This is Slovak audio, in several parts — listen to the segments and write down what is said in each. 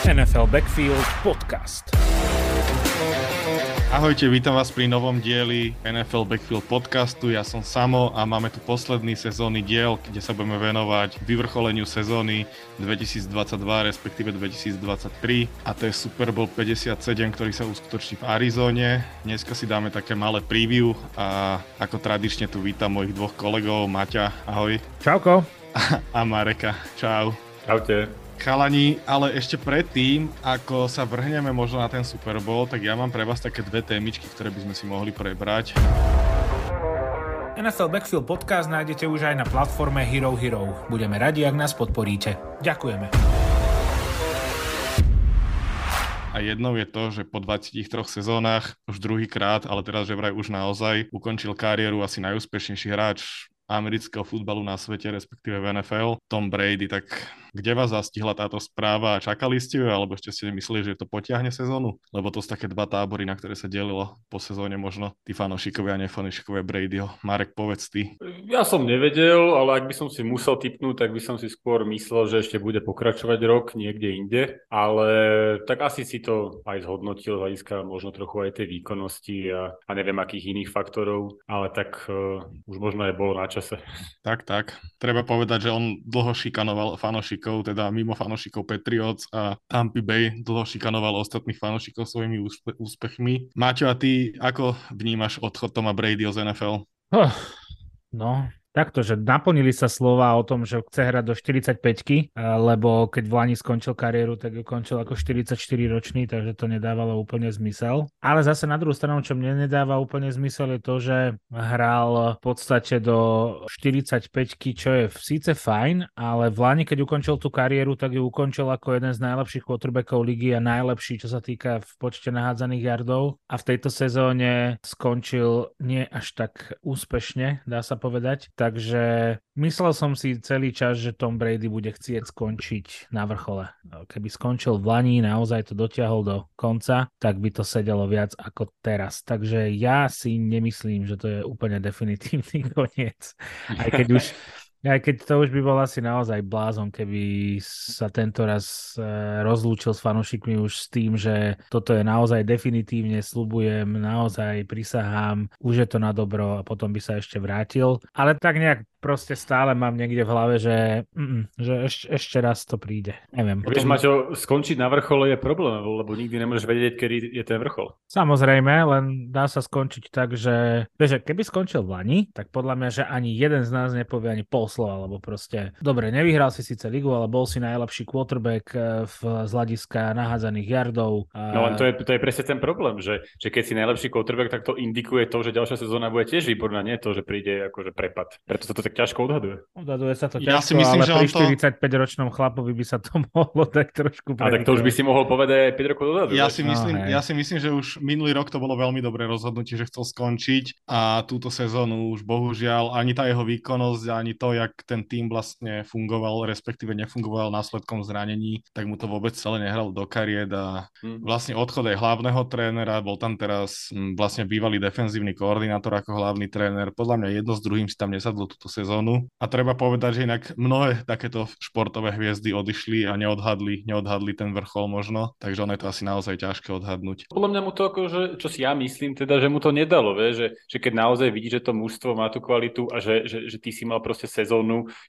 NFL Backfield Podcast. Ahojte, vítam vás pri novom dieli NFL Backfield podcastu. Ja som Samo a máme tu posledný sezónny diel, kde sa budeme venovať vyvrcholeniu sezóny 2022, respektíve 2023 a to je Super Bowl 57, ktorý sa uskutoční v Arizone. Dneska si dáme také malé preview a ako tradične tu vítam mojich dvoch kolegov, Maťa, ahoj. Čauko. A Mareka, čau. Čaute. Chalani, ale ešte predtým, ako sa vrhneme možno na ten Super Bowl, tak ja mám pre vás také dve témičky, ktoré by sme si mohli prebrať. NFL Backfield podcast nájdete už aj na platforme Hero Hero. Budeme radi, ak nás podporíte. Ďakujeme. A jednou je to, že po 23 sezónach, už druhýkrát, ale teraz že vraj už naozaj, ukončil kariéru asi najúspešnejší hráč amerického futbalu na svete, respektíve v NFL, Tom Brady, tak kde vás zastihla táto správa čakali ste ju, alebo ešte ste mysleli, že to potiahne sezónu? Lebo to sú také dva tábory, na ktoré sa delilo po sezóne možno tí fanošikovia a nefanošikovia Bradyho. Marek, povedz ty. Ja som nevedel, ale ak by som si musel typnúť, tak by som si skôr myslel, že ešte bude pokračovať rok niekde inde, ale tak asi si to aj zhodnotil z hľadiska možno trochu aj tej výkonnosti a, a neviem akých iných faktorov, ale tak uh, už možno aj bolo na čase. Tak, tak. Treba povedať, že on dlho šikanoval fanošik fanošikov, teda mimo fanošikov Patriots a Tampa Bay dlho šikanoval ostatných fanošikov svojimi úspe- úspechmi. Maťo, a ty ako vnímaš odchod Toma Brady z NFL? No, Takto, že naplnili sa slova o tom, že chce hrať do 45 lebo keď v Lani skončil kariéru, tak ju končil ako 44 ročný, takže to nedávalo úplne zmysel. Ale zase na druhú stranu, čo mne nedáva úplne zmysel je to, že hral v podstate do 45 čo je síce fajn, ale v Lani, keď ukončil tú kariéru, tak ju ukončil ako jeden z najlepších quarterbackov ligy a najlepší, čo sa týka v počte nahádzaných yardov. A v tejto sezóne skončil nie až tak úspešne, dá sa povedať Takže myslel som si celý čas, že Tom Brady bude chcieť skončiť na vrchole. Keby skončil v Lani, naozaj to dotiahol do konca, tak by to sedelo viac ako teraz. Takže ja si nemyslím, že to je úplne definitívny koniec. Aj keď už aj keď to už by bol asi naozaj blázon, keby sa tento raz e, rozlúčil s fanúšikmi už s tým, že toto je naozaj definitívne, slubujem, naozaj prisahám, už je to na dobro a potom by sa ešte vrátil. Ale tak nejak proste stále mám niekde v hlave, že, mm, že ešte, ešte raz to príde. Neviem. Vieš, potom... Maťo, skončiť na vrchole je problém, lebo nikdy nemôžeš vedieť, kedy je ten vrchol. Samozrejme, len dá sa skončiť tak, že, vieš, keby skončil v Lani, tak podľa mňa, že ani jeden z nás nepovie ani pol slova, lebo proste, dobre, nevyhral si síce ligu, ale bol si najlepší quarterback eh, v, z hľadiska nahádzaných yardov. A... No len to je, to je presne ten problém, že, že keď si najlepší quarterback, tak to indikuje to, že ďalšia sezóna bude tiež výborná, nie to, že príde akože prepad. Preto sa to tak ťažko odhaduje. Odhaduje sa to ťažko, ja si myslím, ale že pri 45-ročnom chlapovi by sa to mohlo tak trošku A tak to už by si mohol povedať 5 rokov dozadu. Ja si, myslím, no, ja si myslím, že už minulý rok to bolo veľmi dobré rozhodnutie, že chcel skončiť a túto sezónu už bohužiaľ ani tá jeho výkonnosť, ani to, jak ten tým vlastne fungoval, respektíve nefungoval následkom zranení, tak mu to vôbec celé nehral do kariet a hmm. vlastne odchod aj hlavného trénera, bol tam teraz hm, vlastne bývalý defenzívny koordinátor ako hlavný tréner. Podľa mňa jedno s druhým si tam nesadlo túto sezónu a treba povedať, že inak mnohé takéto športové hviezdy odišli a neodhadli, neodhadli ten vrchol možno, takže ono je to asi naozaj ťažké odhadnúť. Podľa mňa mu to ako, že, čo si ja myslím, teda, že mu to nedalo, vie, že, že keď naozaj vidí, že to mužstvo má tú kvalitu a že, že, že ty si mal proste sezónu,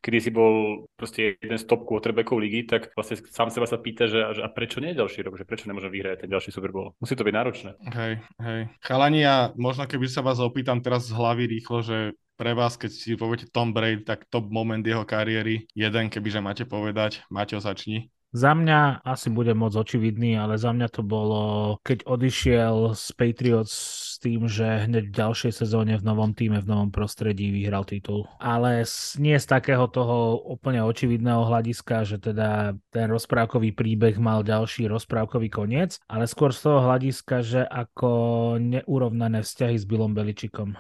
kedy si bol proste jeden z top quarterbackov ligy, tak vlastne sám seba sa pýta, že, že a prečo nie ďalší rok, že prečo nemôžem vyhrať ten ďalší Super Bowl. Musí to byť náročné. Hej, hej. Chalani, ja možno keby sa vás opýtam teraz z hlavy rýchlo, že pre vás, keď si poviete Tom Brady, tak top moment jeho kariéry, jeden, kebyže máte povedať. Maťo, začni. Za mňa asi bude moc očividný, ale za mňa to bolo, keď odišiel z Patriots tým, že hneď v ďalšej sezóne v novom týme, v novom prostredí vyhral titul. Ale nie z takého toho úplne očividného hľadiska, že teda ten rozprávkový príbeh mal ďalší rozprávkový koniec, ale skôr z toho hľadiska, že ako neurovnané vzťahy s Billom Beličikom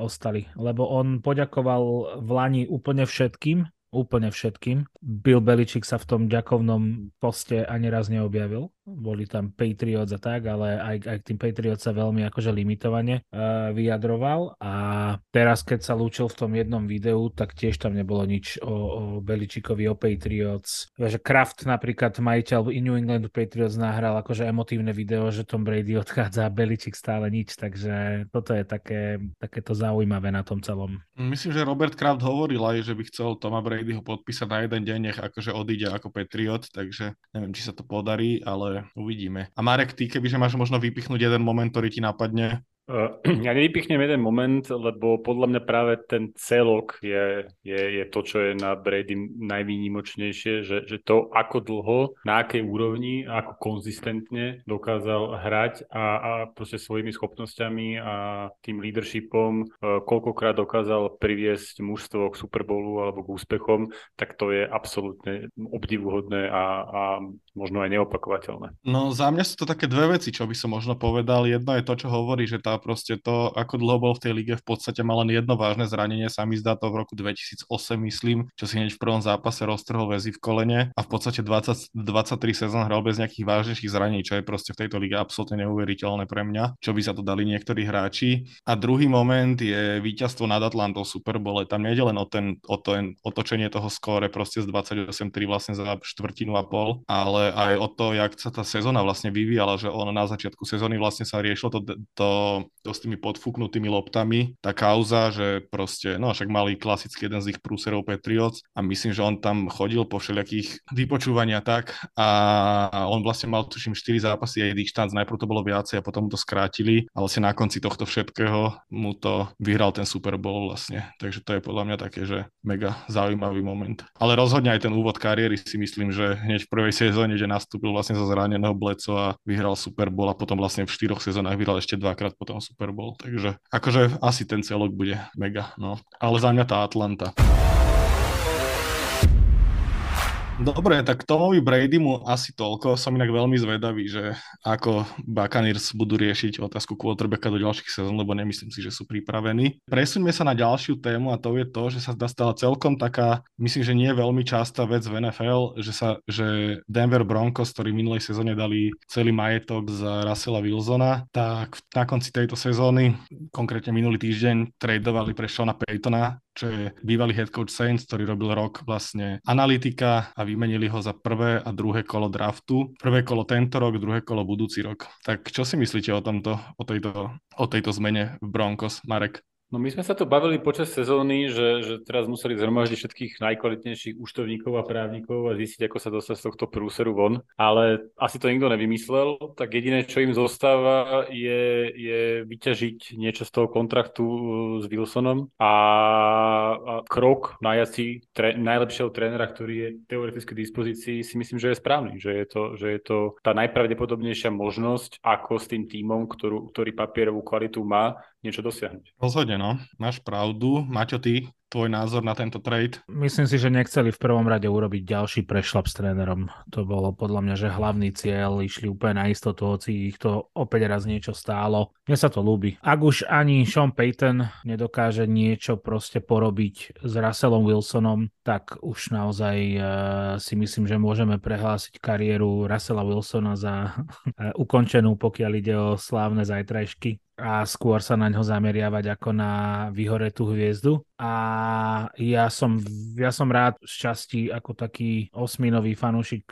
ostali, lebo on poďakoval v Lani úplne všetkým, úplne všetkým. Bill Beličík sa v tom ďakovnom poste ani raz neobjavil. Boli tam Patriots a tak, ale aj, aj k tým Patriots sa veľmi akože limitovane uh, vyjadroval a teraz keď sa lúčil v tom jednom videu, tak tiež tam nebolo nič o, o Beličikovi, o Patriots. Že Kraft napríklad, majiteľ New England Patriots nahral akože emotívne video, že Tom Brady odchádza a Beličik stále nič, takže toto je také, takéto zaujímavé na tom celom. Myslím, že Robert Kraft hovoril aj, že by chcel Toma Bradyho podpísať na jeden deň, nech akože odíde ako Patriot, takže neviem, či sa to podarí, ale uvidíme. A Marek, ty kebyže máš možno vypichnúť jeden moment, ktorý ti napadne, ja nevypichnem jeden moment, lebo podľa mňa práve ten celok je, je, je to, čo je na Brady najvýnimočnejšie, že, že to, ako dlho, na akej úrovni, ako konzistentne dokázal hrať a, a proste svojimi schopnosťami a tým leadershipom, eh, koľkokrát dokázal priviesť mužstvo k Super Bowlu alebo k úspechom, tak to je absolútne obdivuhodné a, a možno aj neopakovateľné. No za mňa sú to také dve veci, čo by som možno povedal. Jedno je to, čo hovorí, že tá proste to, ako dlho bol v tej lige, v podstate mal len jedno vážne zranenie, sa mi zdá to v roku 2008, myslím, čo si hneď v prvom zápase roztrhol väzy v kolene a v podstate 20, 23 sezón hral bez nejakých vážnejších zranení, čo je proste v tejto lige absolútne neuveriteľné pre mňa, čo by sa to dali niektorí hráči. A druhý moment je víťazstvo nad Atlantou Super Bowl. Tam nejde len o, ten, o to otočenie toho skóre proste z 28-3 vlastne za štvrtinu a pol, ale aj o to, jak sa tá sezóna vlastne vyvíjala, že ono na začiatku sezóny vlastne sa riešilo to, to to s tými podfúknutými loptami, tá kauza, že proste, no však mali klasicky jeden z ich prúserov Patriots a myslím, že on tam chodil po všelijakých vypočúvania tak a on vlastne mal tuším 4 zápasy aj dištanc, najprv to bolo viacej a potom mu to skrátili a vlastne na konci tohto všetkého mu to vyhral ten Super Bowl vlastne, takže to je podľa mňa také, že mega zaujímavý moment. Ale rozhodne aj ten úvod kariéry si myslím, že hneď v prvej sezóne, že nastúpil vlastne zo zraneného Bleco a vyhral Super Bowl a potom vlastne v štyroch sezónach vyhral ešte dvakrát potom Super Bowl. Takže akože asi ten celok bude mega, no. Ale za mňa tá Atlanta. Dobre, tak Tomovi Bradymu asi toľko. Som inak veľmi zvedavý, že ako Buccaneers budú riešiť otázku quarterbacka do ďalších sezón, lebo nemyslím si, že sú pripravení. Presuňme sa na ďalšiu tému a to je to, že sa stala celkom taká, myslím, že nie veľmi častá vec v NFL, že sa, že Denver Broncos, ktorí minulej sezóne dali celý majetok z Russella Wilsona, tak na konci tejto sezóny, konkrétne minulý týždeň, tradovali pre Shona Paytona, čo je bývalý head coach Saints, ktorý robil rok vlastne analytika a vymenili ho za prvé a druhé kolo draftu. Prvé kolo tento rok, druhé kolo budúci rok. Tak čo si myslíte o tomto, o tejto, o tejto zmene v Broncos, Marek? No my sme sa tu bavili počas sezóny, že, že teraz museli zhromaždiť všetkých najkvalitnejších účtovníkov a právnikov a zistiť, ako sa dostať z tohto prúseru von. Ale asi to nikto nevymyslel, tak jediné, čo im zostáva, je, je vyťažiť niečo z toho kontraktu uh, s Wilsonom. A, a krok najať si tre, najlepšieho trénera, ktorý je teoreticky k dispozícii, si myslím, že je správny, že je to, že je to tá najpravdepodobnejšia možnosť, ako s tým tímom, ktorú, ktorý papierovú kvalitu má, niečo dosiahnuť. Rozhodne, no. Máš pravdu. Maťo, ty, tvoj názor na tento trade? Myslím si, že nechceli v prvom rade urobiť ďalší prešlap s trénerom. To bolo podľa mňa, že hlavný cieľ, išli úplne na istotu, hoci ich to opäť raz niečo stálo. Mne sa to ľúbi. Ak už ani Sean Payton nedokáže niečo proste porobiť s Russellom Wilsonom, tak už naozaj uh, si myslím, že môžeme prehlásiť kariéru Russella Wilsona za uh, ukončenú, pokiaľ ide o slávne zajtrajšky a skôr sa na ňo zameriavať ako na vyhoretú hviezdu. A ja som, ja som rád z časti ako taký osminový fanúšik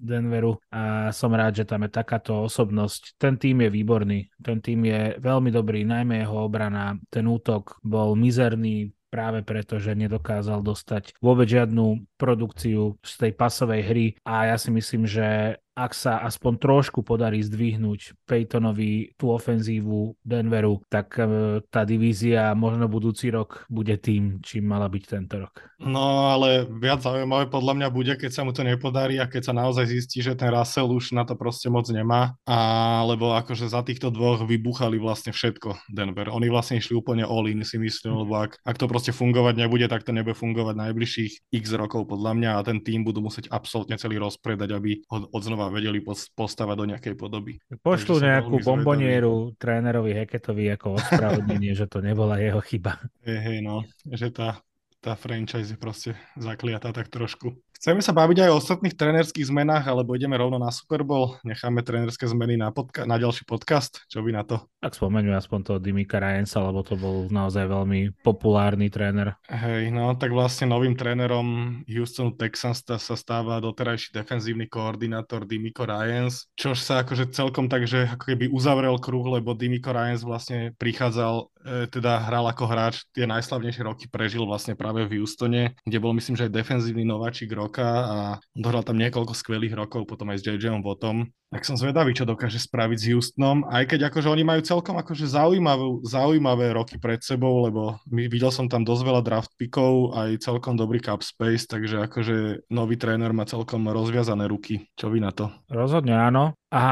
Denveru a som rád, že tam je takáto osobnosť. Ten tým je výborný, ten tým je veľmi dobrý, najmä jeho obrana. Ten útok bol mizerný, práve preto, že nedokázal dostať vôbec žiadnu produkciu z tej pasovej hry a ja si myslím, že ak sa aspoň trošku podarí zdvihnúť Peytonovi tú ofenzívu Denveru, tak e, tá divízia možno budúci rok bude tým, čím mala byť tento rok. No ale viac zaujímavé podľa mňa bude, keď sa mu to nepodarí a keď sa naozaj zistí, že ten Russell už na to proste moc nemá, alebo akože za týchto dvoch vybuchali vlastne všetko Denver. Oni vlastne išli úplne all in, si myslím, lebo ak, ak to proste fungovať nebude, tak to nebude fungovať najbližších x rokov podľa mňa a ten tým budú musieť absolútne celý rozpredať, aby ho odznova vedeli postavať do nejakej podoby. Pošlu nejakú bombonieru trénerovi Heketovi ako ospravedlnenie, že to nebola jeho chyba. Hej, hey, no, že tá, tá franchise je proste zakliatá tak trošku. Chceme sa baviť aj o ostatných trénerských zmenách, alebo ideme rovno na Super Bowl? Necháme trénerské zmeny na, podca- na ďalší podcast? Čo by na to? Tak spomeňme aspoň toho Dimika Ryansa, lebo to bol naozaj veľmi populárny tréner. Hej, no tak vlastne novým trénerom Houston Texans sa stáva doterajší defenzívny koordinátor Dimiko Ryans, čo sa akože celkom tak, že ako keby uzavrel kruh, lebo Dimiko Ryans vlastne prichádzal teda hral ako hráč, tie najslavnejšie roky prežil vlastne práve v Houstone, kde bol myslím, že aj defenzívny nováčik roka a dohral tam niekoľko skvelých rokov, potom aj s JJom Votom. Tak som zvedavý, čo dokáže spraviť s Houstonom, aj keď akože oni majú celkom akože zaujímavé, zaujímavé roky pred sebou, lebo videl som tam dosť veľa draft pickov, aj celkom dobrý cap space, takže akože nový tréner má celkom rozviazané ruky. Čo vy na to? Rozhodne áno. A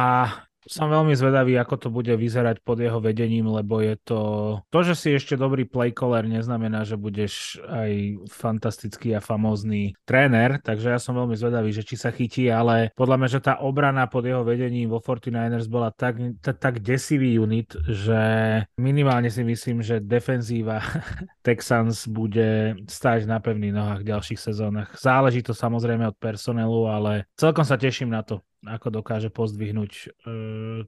som veľmi zvedavý, ako to bude vyzerať pod jeho vedením, lebo je to... To, že si ešte dobrý playcaller, neznamená, že budeš aj fantastický a famózny tréner, takže ja som veľmi zvedavý, že či sa chytí, ale podľa mňa, že tá obrana pod jeho vedením vo 49ers bola tak, tak, desivý unit, že minimálne si myslím, že defenzíva Texans bude stáť na pevných nohách v ďalších sezónach. Záleží to samozrejme od personelu, ale celkom sa teším na to ako dokáže pozdvihnúť e,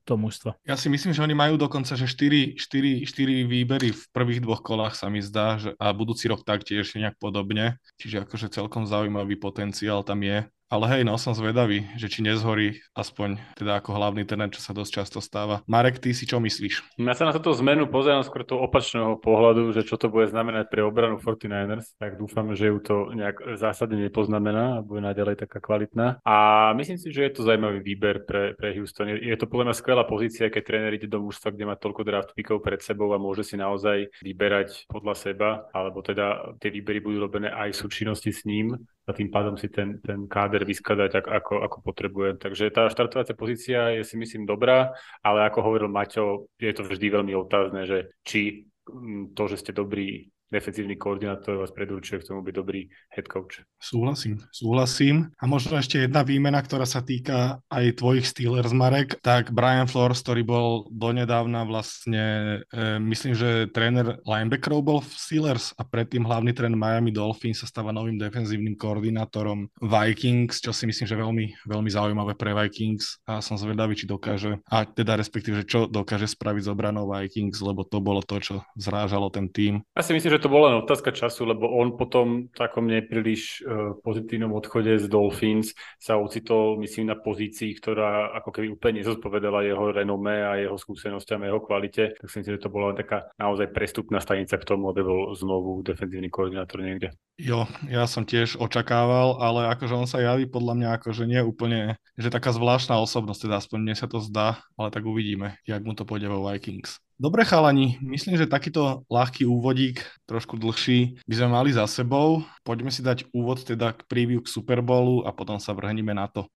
to mužstvo. Ja si myslím, že oni majú dokonca, že 4, 4, 4 výbery v prvých dvoch kolách sa mi zdá, že, a budúci rok taktiež nejak podobne. Čiže akože celkom zaujímavý potenciál tam je. Ale hej, no som zvedavý, že či nezhorí aspoň teda ako hlavný tenet, čo sa dosť často stáva. Marek, ty si čo myslíš? Ja sa na túto zmenu pozerám skôr toho opačného pohľadu, že čo to bude znamenať pre obranu 49ers, tak dúfam, že ju to nejak zásadne nepoznamená a bude naďalej taká kvalitná. A myslím si, že je to zaujímavý výber pre, pre Houston. Je, je to podľa mňa skvelá pozícia, keď tréner ide do mužstva, kde má toľko draft pickov pred sebou a môže si naozaj vyberať podľa seba, alebo teda tie výbery budú robené aj v súčinnosti s ním a tým pádom si ten, ten káder vyskladať ako, ako potrebuje. Takže tá štartovacia pozícia je si myslím dobrá, ale ako hovoril Maťo, je to vždy veľmi otázne, že či mm, to, že ste dobrí defenzívny koordinátor vás predurčuje k tomu byť dobrý head coach. Súhlasím, súhlasím. A možno ešte jedna výmena, ktorá sa týka aj tvojich Steelers, Marek. Tak Brian Flores, ktorý bol donedávna vlastne, e, myslím, že tréner linebackerov bol v Steelers a predtým hlavný tréner Miami Dolphins sa stáva novým defenzívnym koordinátorom Vikings, čo si myslím, že veľmi, veľmi zaujímavé pre Vikings a som zvedavý, či dokáže, a teda respektíve, čo dokáže spraviť z obranou Vikings, lebo to bolo to, čo zrážalo ten tým. Ja si myslím, že to bola len otázka času, lebo on potom takom nepríliš uh, pozitívnom odchode z Dolphins sa ocitol, myslím, na pozícii, ktorá ako keby úplne nezodpovedala jeho renome a jeho skúsenostiam a jeho kvalite. Tak si myslím, že to bola taká naozaj prestupná stanica k tomu, aby bol znovu defenzívny koordinátor niekde. Jo, ja som tiež očakával, ale akože on sa javí podľa mňa akože nie úplne, že taká zvláštna osobnosť, teda aspoň mne sa to zdá, ale tak uvidíme, jak mu to pôjde vo Vikings. Dobre chalani, myslím, že takýto ľahký úvodík, trošku dlhší, by sme mali za sebou. Poďme si dať úvod teda k preview k Super Bowlu a potom sa vrhneme na to.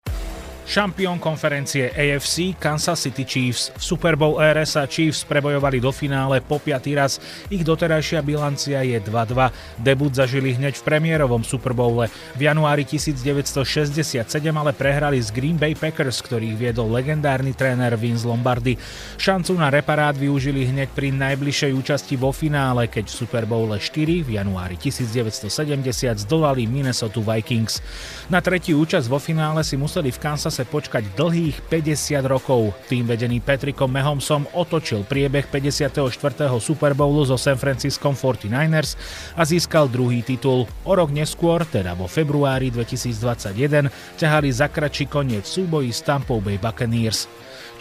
Šampión konferencie AFC Kansas City Chiefs. V Super Bowl ére sa Chiefs prebojovali do finále po piatý raz. Ich doterajšia bilancia je 2-2. Debut zažili hneď v premiérovom Super Bowle. V januári 1967 ale prehrali z Green Bay Packers, ktorých viedol legendárny tréner Vince Lombardi. Šancu na reparát využili hneď pri najbližšej účasti vo finále, keď v Super Bowle 4 v januári 1970 zdolali Minnesota Vikings. Na tretí účasť vo finále si museli v Kansas zase počkať dlhých 50 rokov. Tým vedený Patrickom Mahomsom otočil priebeh 54. Super Bowlu so San Francisco 49ers a získal druhý titul. O rok neskôr, teda vo februári 2021, ťahali za koniec súboji s Tampa Bay Buccaneers.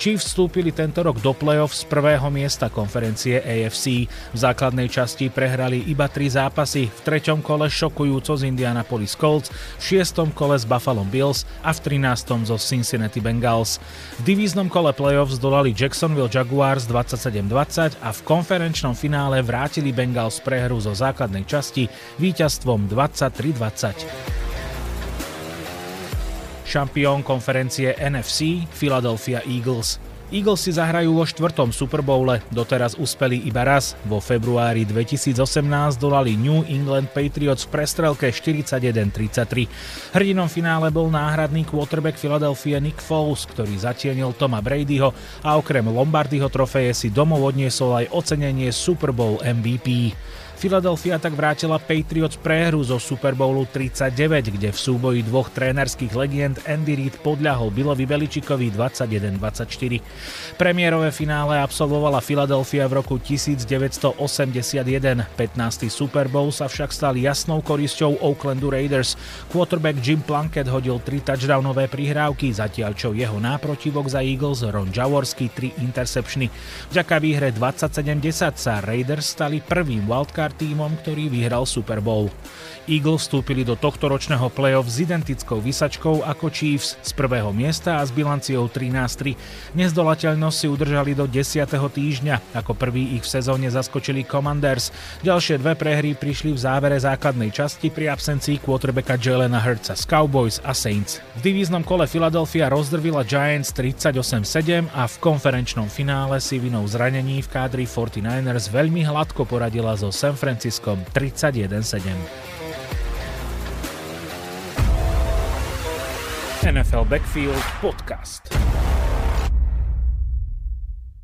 Chiefs vstúpili tento rok do play-off z prvého miesta konferencie AFC. V základnej časti prehrali iba tri zápasy, v treťom kole šokujúco z Indianapolis Colts, v šiestom kole s Buffalo Bills a v 13. zo Cincinnati Bengals. V divíznom kole play-off zdolali Jacksonville Jaguars 27-20 a v konferenčnom finále vrátili Bengals prehru zo základnej časti víťazstvom 23-20. Šampión konferencie NFC Philadelphia Eagles. Eagles si zahrajú vo štvrtom Super Bowle, doteraz uspeli iba raz. Vo februári 2018 dolali New England Patriots v prestrelke 41-33. Hrdinom finále bol náhradný quarterback Philadelphia Nick Foles, ktorý zatienil Toma Bradyho a okrem Lombardyho trofeje si domov odniesol aj ocenenie Super Bowl MVP. Philadelphia tak vrátila Patriots prehru zo Super Bowlu 39, kde v súboji dvoch trénerských legend Andy Reid podľahol Billovi Beličikovi 21-24. Premiérové finále absolvovala Philadelphia v roku 1981. 15. Super Bowl sa však stal jasnou korisťou Oaklandu Raiders. Quarterback Jim Plunkett hodil tri touchdownové prihrávky, zatiaľ čo jeho náprotivok za Eagles Ron Jaworski tri interceptiony. Vďaka výhre 27-10 sa Raiders stali prvým wildcard tímom, ktorý vyhral Super Bowl. Eagles vstúpili do tohto ročného playoff s identickou vysačkou ako Chiefs z prvého miesta a s bilanciou 13-3. Nezdolateľnosť si udržali do 10. týždňa. Ako prvý ich v sezóne zaskočili Commanders. Ďalšie dve prehry prišli v závere základnej časti pri absencii quarterbacka Jelena Hurtsa z Cowboys a Saints. V divíznom kole Philadelphia rozdrvila Giants 38-7 a v konferenčnom finále si vinou zranení v kádri 49ers veľmi hladko poradila so San Franciscom 31-7. NFL Backfield Podcast.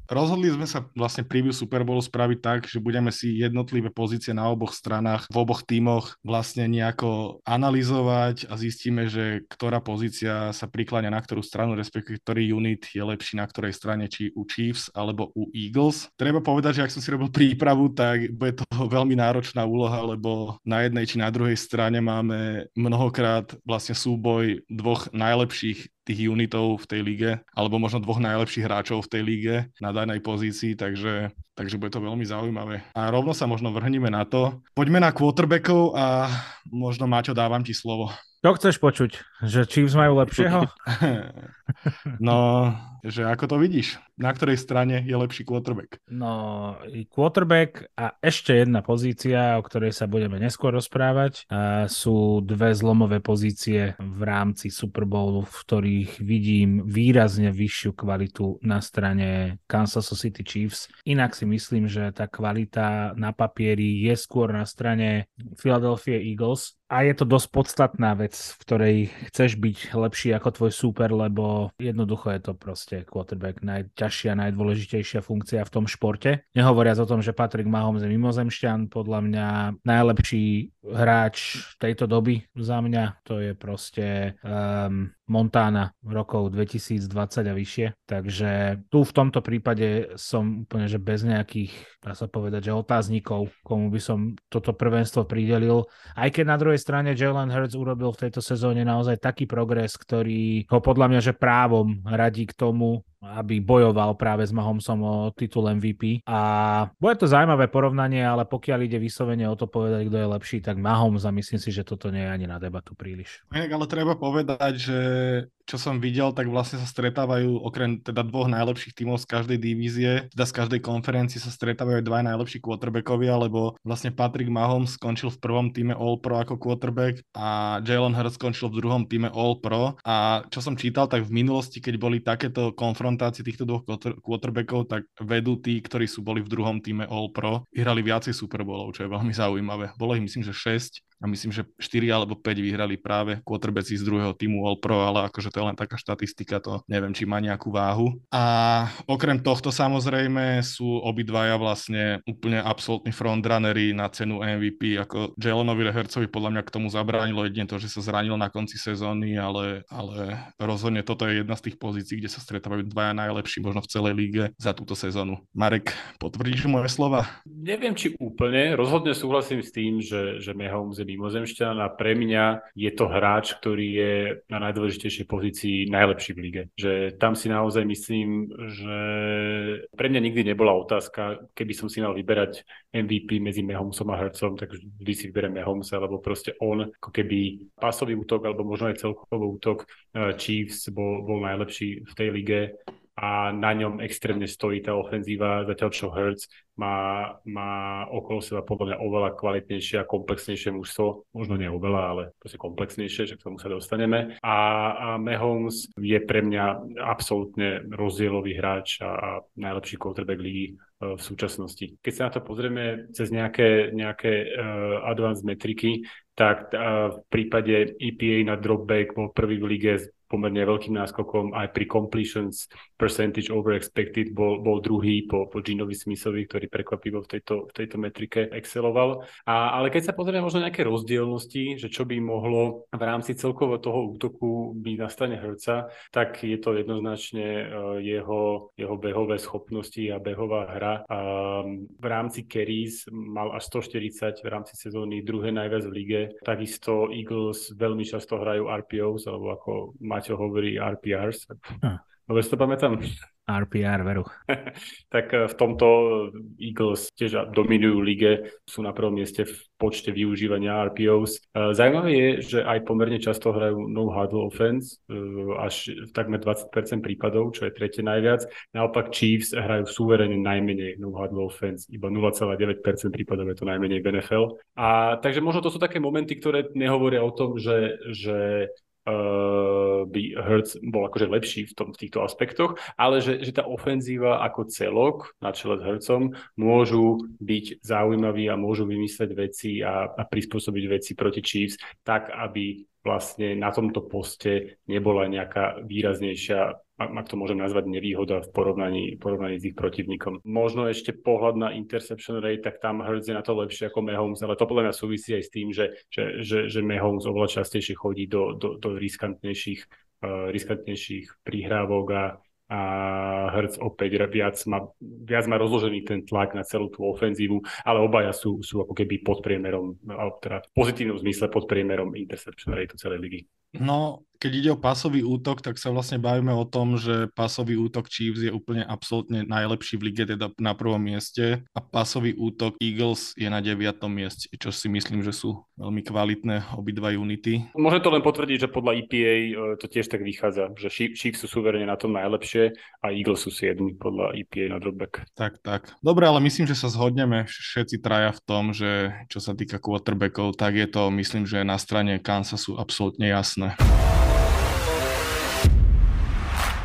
Rozhodli sme sa vlastne preview Super Bowlu spraviť tak, že budeme si jednotlivé pozície na oboch stranách, v oboch tímoch vlastne nejako analyzovať a zistíme, že ktorá pozícia sa prikláňa na ktorú stranu, respektíve ktorý unit je lepší na ktorej strane, či u Chiefs alebo u Eagles. Treba povedať, že ak som si robil prípravu, tak bude to veľmi náročná úloha, lebo na jednej či na druhej strane máme mnohokrát vlastne súboj dvoch najlepších tých unitov v tej lige, alebo možno dvoch najlepších hráčov v tej lige na danej pozícii, takže, takže bude to veľmi zaujímavé. A rovno sa možno vrhníme na to. Poďme na quarterbackov a možno Maťo, dávam ti slovo. Čo chceš počuť? Že Chiefs majú lepšieho? no, že ako to vidíš? Na ktorej strane je lepší quarterback? No, quarterback a ešte jedna pozícia, o ktorej sa budeme neskôr rozprávať, a sú dve zlomové pozície v rámci Super Bowlu, v ktorých vidím výrazne vyššiu kvalitu na strane Kansas City Chiefs. Inak si myslím, že tá kvalita na papieri je skôr na strane Philadelphia Eagles, a je to dosť podstatná vec, v ktorej chceš byť lepší ako tvoj super, lebo jednoducho je to proste quarterback najťažšia, najdôležitejšia funkcia v tom športe. Nehovoriac o tom, že Patrick Mahomes je mimozemšťan, podľa mňa najlepší hráč tejto doby za mňa, to je proste um, Montana rokov 2020 a vyššie. Takže tu v tomto prípade som úplne, že bez nejakých, dá sa povedať, že otáznikov, komu by som toto prvenstvo pridelil. Aj keď na druhej strane Jalen Hurts urobil v tejto sezóne naozaj taký progres, ktorý ho podľa mňa, že právom radí k tomu, aby bojoval práve s Mahomesom o titul MVP. A bude to zaujímavé porovnanie, ale pokiaľ ide vyslovene o to povedať, kto je lepší, tak Mahomes a myslím si, že toto nie je ani na debatu príliš. Ale treba povedať, že čo som videl, tak vlastne sa stretávajú okrem teda dvoch najlepších tímov z každej divízie, teda z každej konferencii sa stretávajú dva najlepší quarterbackovia, lebo vlastne Patrick Mahomes skončil v prvom týme All Pro ako quarterback a Jalen Hurts skončil v druhom týme All Pro a čo som čítal, tak v minulosti, keď boli takéto konfrontácie týchto dvoch quarterbackov, tak vedú tí, ktorí sú boli v druhom týme All Pro, vyhrali viacej Super Bowlov, čo je veľmi zaujímavé. Bolo ich myslím, že 6 a myslím, že 4 alebo 5 vyhrali práve quarterbacki z druhého týmu All Pro, ale akože to je len taká štatistika, to neviem, či má nejakú váhu. A okrem tohto samozrejme sú obidvaja vlastne úplne absolútni frontrunnery na cenu MVP, ako Jalenovi Rehercovi podľa mňa k tomu zabránilo jedine to, že sa zranil na konci sezóny, ale, ale rozhodne toto je jedna z tých pozícií, kde sa stretávajú dvaja najlepší možno v celej líge za túto sezónu. Marek, potvrdíš moje slova? Neviem, či úplne. Rozhodne súhlasím s tým, že, že Mahomes mimozemšťan a pre mňa je to hráč, ktorý je na najdôležitejšej pozícii najlepší v lige. Že tam si naozaj myslím, že pre mňa nikdy nebola otázka, keby som si mal vyberať MVP medzi Mahomesom a Hercom, tak vždy si vyberiem Mahomesa, lebo proste on ako keby pásový útok alebo možno aj celkový útok eh, Chiefs bol, bol najlepší v tej lige a na ňom extrémne stojí tá ofenzíva, zatiaľ čo Hertz má, má okolo seba podľa mňa oveľa kvalitnejšie a komplexnejšie mužstvo, možno nie oveľa, ale proste komplexnejšie, že k tomu sa dostaneme. A, a Mahomes je pre mňa absolútne rozdielový hráč a, a najlepší quarterback ligy e, v súčasnosti. Keď sa na to pozrieme cez nejaké, nejaké uh, advanced metriky, tak uh, v prípade EPA na dropback bol prvý v lige pomerne veľkým náskokom aj pri completions percentage over expected bol, bol druhý po, po Ginovi Smithovi, ktorý prekvapivo v tejto, v tejto metrike exceloval. A, ale keď sa pozrieme možno nejaké rozdielnosti, že čo by mohlo v rámci celkovo toho útoku byť na strane Herca, tak je to jednoznačne uh, jeho, jeho behové schopnosti a behová hra. Um, v rámci carries mal až 140 v rámci sezóny, druhé najviac v lige. Takisto Eagles veľmi často hrajú RPOs, alebo ako Maťo hovorí RPRs. Hm. Dobre si to pamätám? RPR, veru. tak eh, v tomto Eagles tiež dominujú lige, sú na prvom mieste v počte využívania RPOs. Eh, zaujímavé je, že aj pomerne často hrajú no huddle offense, eh, až v takmer 20% prípadov, čo je tretie najviac. Naopak Chiefs hrajú súverene najmenej no huddle offense, iba 0,9% prípadov je to najmenej v NFL. A takže možno to sú také momenty, ktoré nehovoria o tom, že, že by Hertz bol akože lepší v, tom, v týchto aspektoch, ale že, že tá ofenzíva ako celok na čele s Hercom môžu byť zaujímaví a môžu vymysleť veci a, a prispôsobiť veci proti Chiefs tak, aby vlastne na tomto poste nebola nejaká výraznejšia ak to môžem nazvať, nevýhoda v porovnaní, porovnaní s ich protivníkom. Možno ešte pohľad na interception rate, tak tam Hurts je na to lepšie ako Mahomes, ale to podľa mňa súvisí aj s tým, že, že, že, že Mahomes oveľa častejšie chodí do, do, do riskantnejších, uh, riskantnejších prihrávok a a Hertz opäť viac má, viac má rozložený ten tlak na celú tú ofenzívu, ale obaja sú, sú ako keby pod priemerom, alebo teda v pozitívnom zmysle pod priemerom interception rate celej ligy. No, keď ide o pasový útok, tak sa vlastne bavíme o tom, že pasový útok Chiefs je úplne absolútne najlepší v lige, teda na prvom mieste a pasový útok Eagles je na deviatom mieste, čo si myslím, že sú veľmi kvalitné obidva unity. Môžem to len potvrdiť, že podľa EPA e, to tiež tak vychádza, že Chiefs sú suverene na tom najlepšie a Eagles sú 7 podľa EPA na dropback. Tak, tak. Dobre, ale myslím, že sa zhodneme všetci traja v tom, že čo sa týka quarterbackov, tak je to, myslím, že na strane Kansasu absolútne jasné.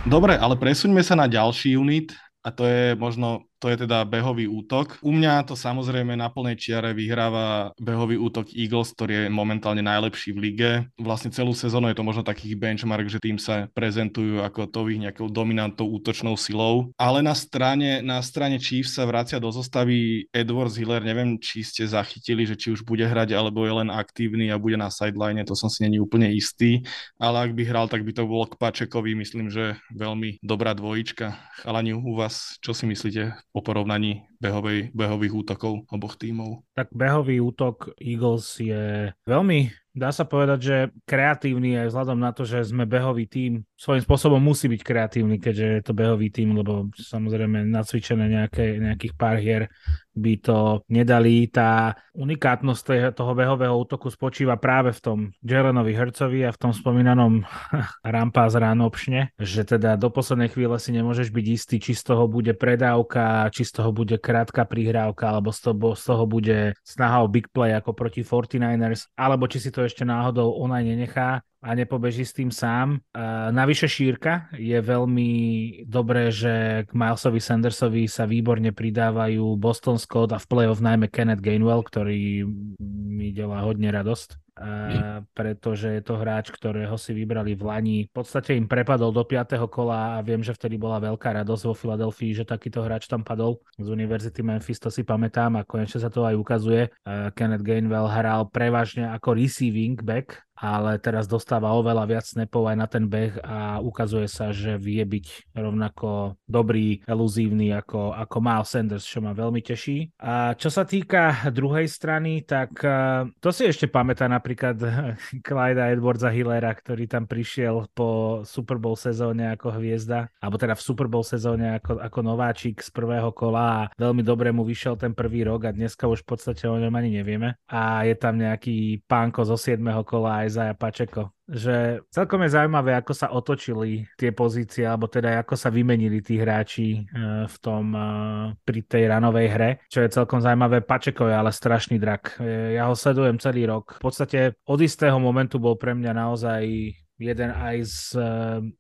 Dobre, ale presuňme sa na ďalší unit a to je možno to je teda behový útok. U mňa to samozrejme na plnej čiare vyhráva behový útok Eagles, ktorý je momentálne najlepší v lige. Vlastne celú sezónu je to možno taký benchmark, že tým sa prezentujú ako to ich nejakou dominantnou útočnou silou. Ale na strane, na strane Chiefs sa vracia do zostavy Edwards Hiller. Neviem, či ste zachytili, že či už bude hrať, alebo je len aktívny a bude na sideline, to som si není úplne istý. Ale ak by hral, tak by to bolo k Pačekovi, myslím, že veľmi dobrá dvojička. Chalani, u vás, čo si myslíte o porovnaní behovej, behových útokov oboch tímov. Tak behový útok Eagles je veľmi, dá sa povedať, že kreatívny aj vzhľadom na to, že sme behový tím. Svojím spôsobom musí byť kreatívny, keďže je to behový tím, lebo samozrejme nacvičené nejaké, nejakých pár hier by to nedali. Tá unikátnosť toho behového útoku spočíva práve v tom Jelenovi Hercovi a v tom spomínanom rampa z opšne, že teda do poslednej chvíle si nemôžeš byť istý, či z toho bude predávka, či z toho bude krátka prihrávka, alebo z toho, z toho bude snaha o big play ako proti 49ers, alebo či si to ešte náhodou onaj nenechá a nepobeží s tým sám. Uh, navyše šírka je veľmi dobré, že k Milesovi Sandersovi sa výborne pridávajú Boston Scott a v play-off najmä Kenneth Gainwell, ktorý mi delá hodne radosť a pretože je to hráč, ktorého si vybrali v Lani. V podstate im prepadol do 5. kola a viem, že vtedy bola veľká radosť vo Filadelfii, že takýto hráč tam padol z Univerzity Memphis, to si pamätám a konečne sa to aj ukazuje. Kenneth Gainwell hral prevažne ako receiving back ale teraz dostáva oveľa viac snapov aj na ten beh a ukazuje sa, že vie byť rovnako dobrý, eluzívny ako, ako Miles Sanders, čo ma veľmi teší. A čo sa týka druhej strany, tak uh, to si ešte pamätá napríklad Clyda Edwardsa Hillera, ktorý tam prišiel po Super Bowl sezóne ako hviezda, alebo teda v Super Bowl sezóne ako, ako nováčik z prvého kola a veľmi dobre mu vyšiel ten prvý rok a dneska už v podstate o ňom ani nevieme. A je tam nejaký pánko zo 7. kola aj Isaiah Pačeko. Že celkom je zaujímavé, ako sa otočili tie pozície, alebo teda ako sa vymenili tí hráči eh, v tom eh, pri tej ranovej hre, čo je celkom zaujímavé. Pačeko je ale strašný drak. Eh, ja ho sledujem celý rok. V podstate od istého momentu bol pre mňa naozaj jeden aj z uh,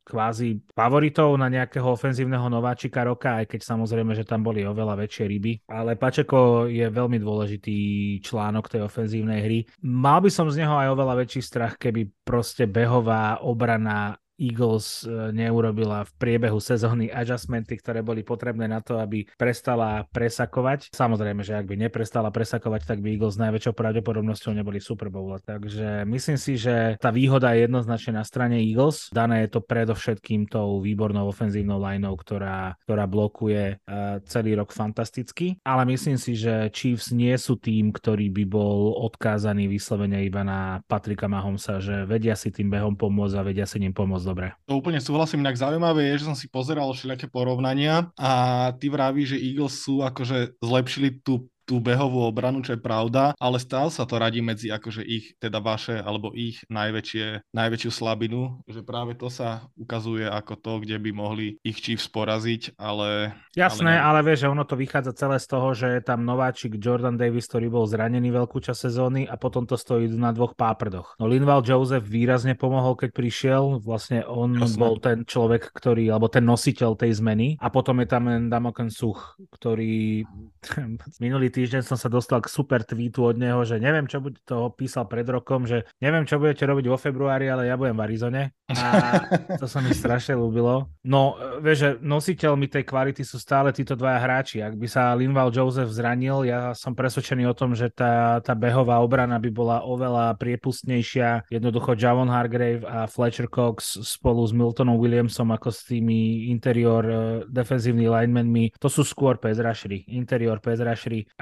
kvázi favoritov na nejakého ofenzívneho nováčika roka, aj keď samozrejme, že tam boli oveľa väčšie ryby. Ale Pačeko je veľmi dôležitý článok tej ofenzívnej hry. Mal by som z neho aj oveľa väčší strach, keby proste behová obrana Eagles e, neurobila v priebehu sezóny adjustmenty, ktoré boli potrebné na to, aby prestala presakovať. Samozrejme, že ak by neprestala presakovať, tak by Eagles s najväčšou pravdepodobnosťou neboli Super Bowl. Takže myslím si, že tá výhoda je jednoznačne na strane Eagles. Dané je to predovšetkým tou výbornou ofenzívnou lineou, ktorá, ktorá blokuje uh, celý rok fantasticky. Ale myslím si, že Chiefs nie sú tým, ktorý by bol odkázaný vyslovene iba na Patrika Mahomsa, že vedia si tým behom pomôcť a vedia si ním pomôcť dobre. To úplne súhlasím, inak zaujímavé je, že som si pozeral všelijaké porovnania a ty vravíš, že Eagles sú akože zlepšili tú tú behovú obranu, čo je pravda, ale stále sa to radí medzi akože ich, teda vaše, alebo ich najväčšie, najväčšiu slabinu, že práve to sa ukazuje ako to, kde by mohli ich Chiefs poraziť, ale... Jasné, ale, ale vieš, že ono to vychádza celé z toho, že je tam nováčik Jordan Davis, ktorý bol zranený veľkú časť sezóny a potom to stojí na dvoch páprdoch. No Linval Joseph výrazne pomohol, keď prišiel, vlastne on Jasné. bol ten človek, ktorý, alebo ten nositeľ tej zmeny a potom je tam Damoken Such, ktorý minulý týždeň som sa dostal k super tweetu od neho, že neviem, čo bude, to písal pred rokom, že neviem, čo budete robiť vo februári, ale ja budem v Arizone. A to sa mi strašne ľúbilo. No, vieš, že nositeľmi tej kvality sú stále títo dvaja hráči. Ak by sa Linval Joseph zranil, ja som presvedčený o tom, že tá, tá behová obrana by bola oveľa priepustnejšia. Jednoducho Javon Hargrave a Fletcher Cox spolu s Miltonom Williamsom ako s tými interior uh, defenzívnymi linemenmi, to sú skôr pass interior pass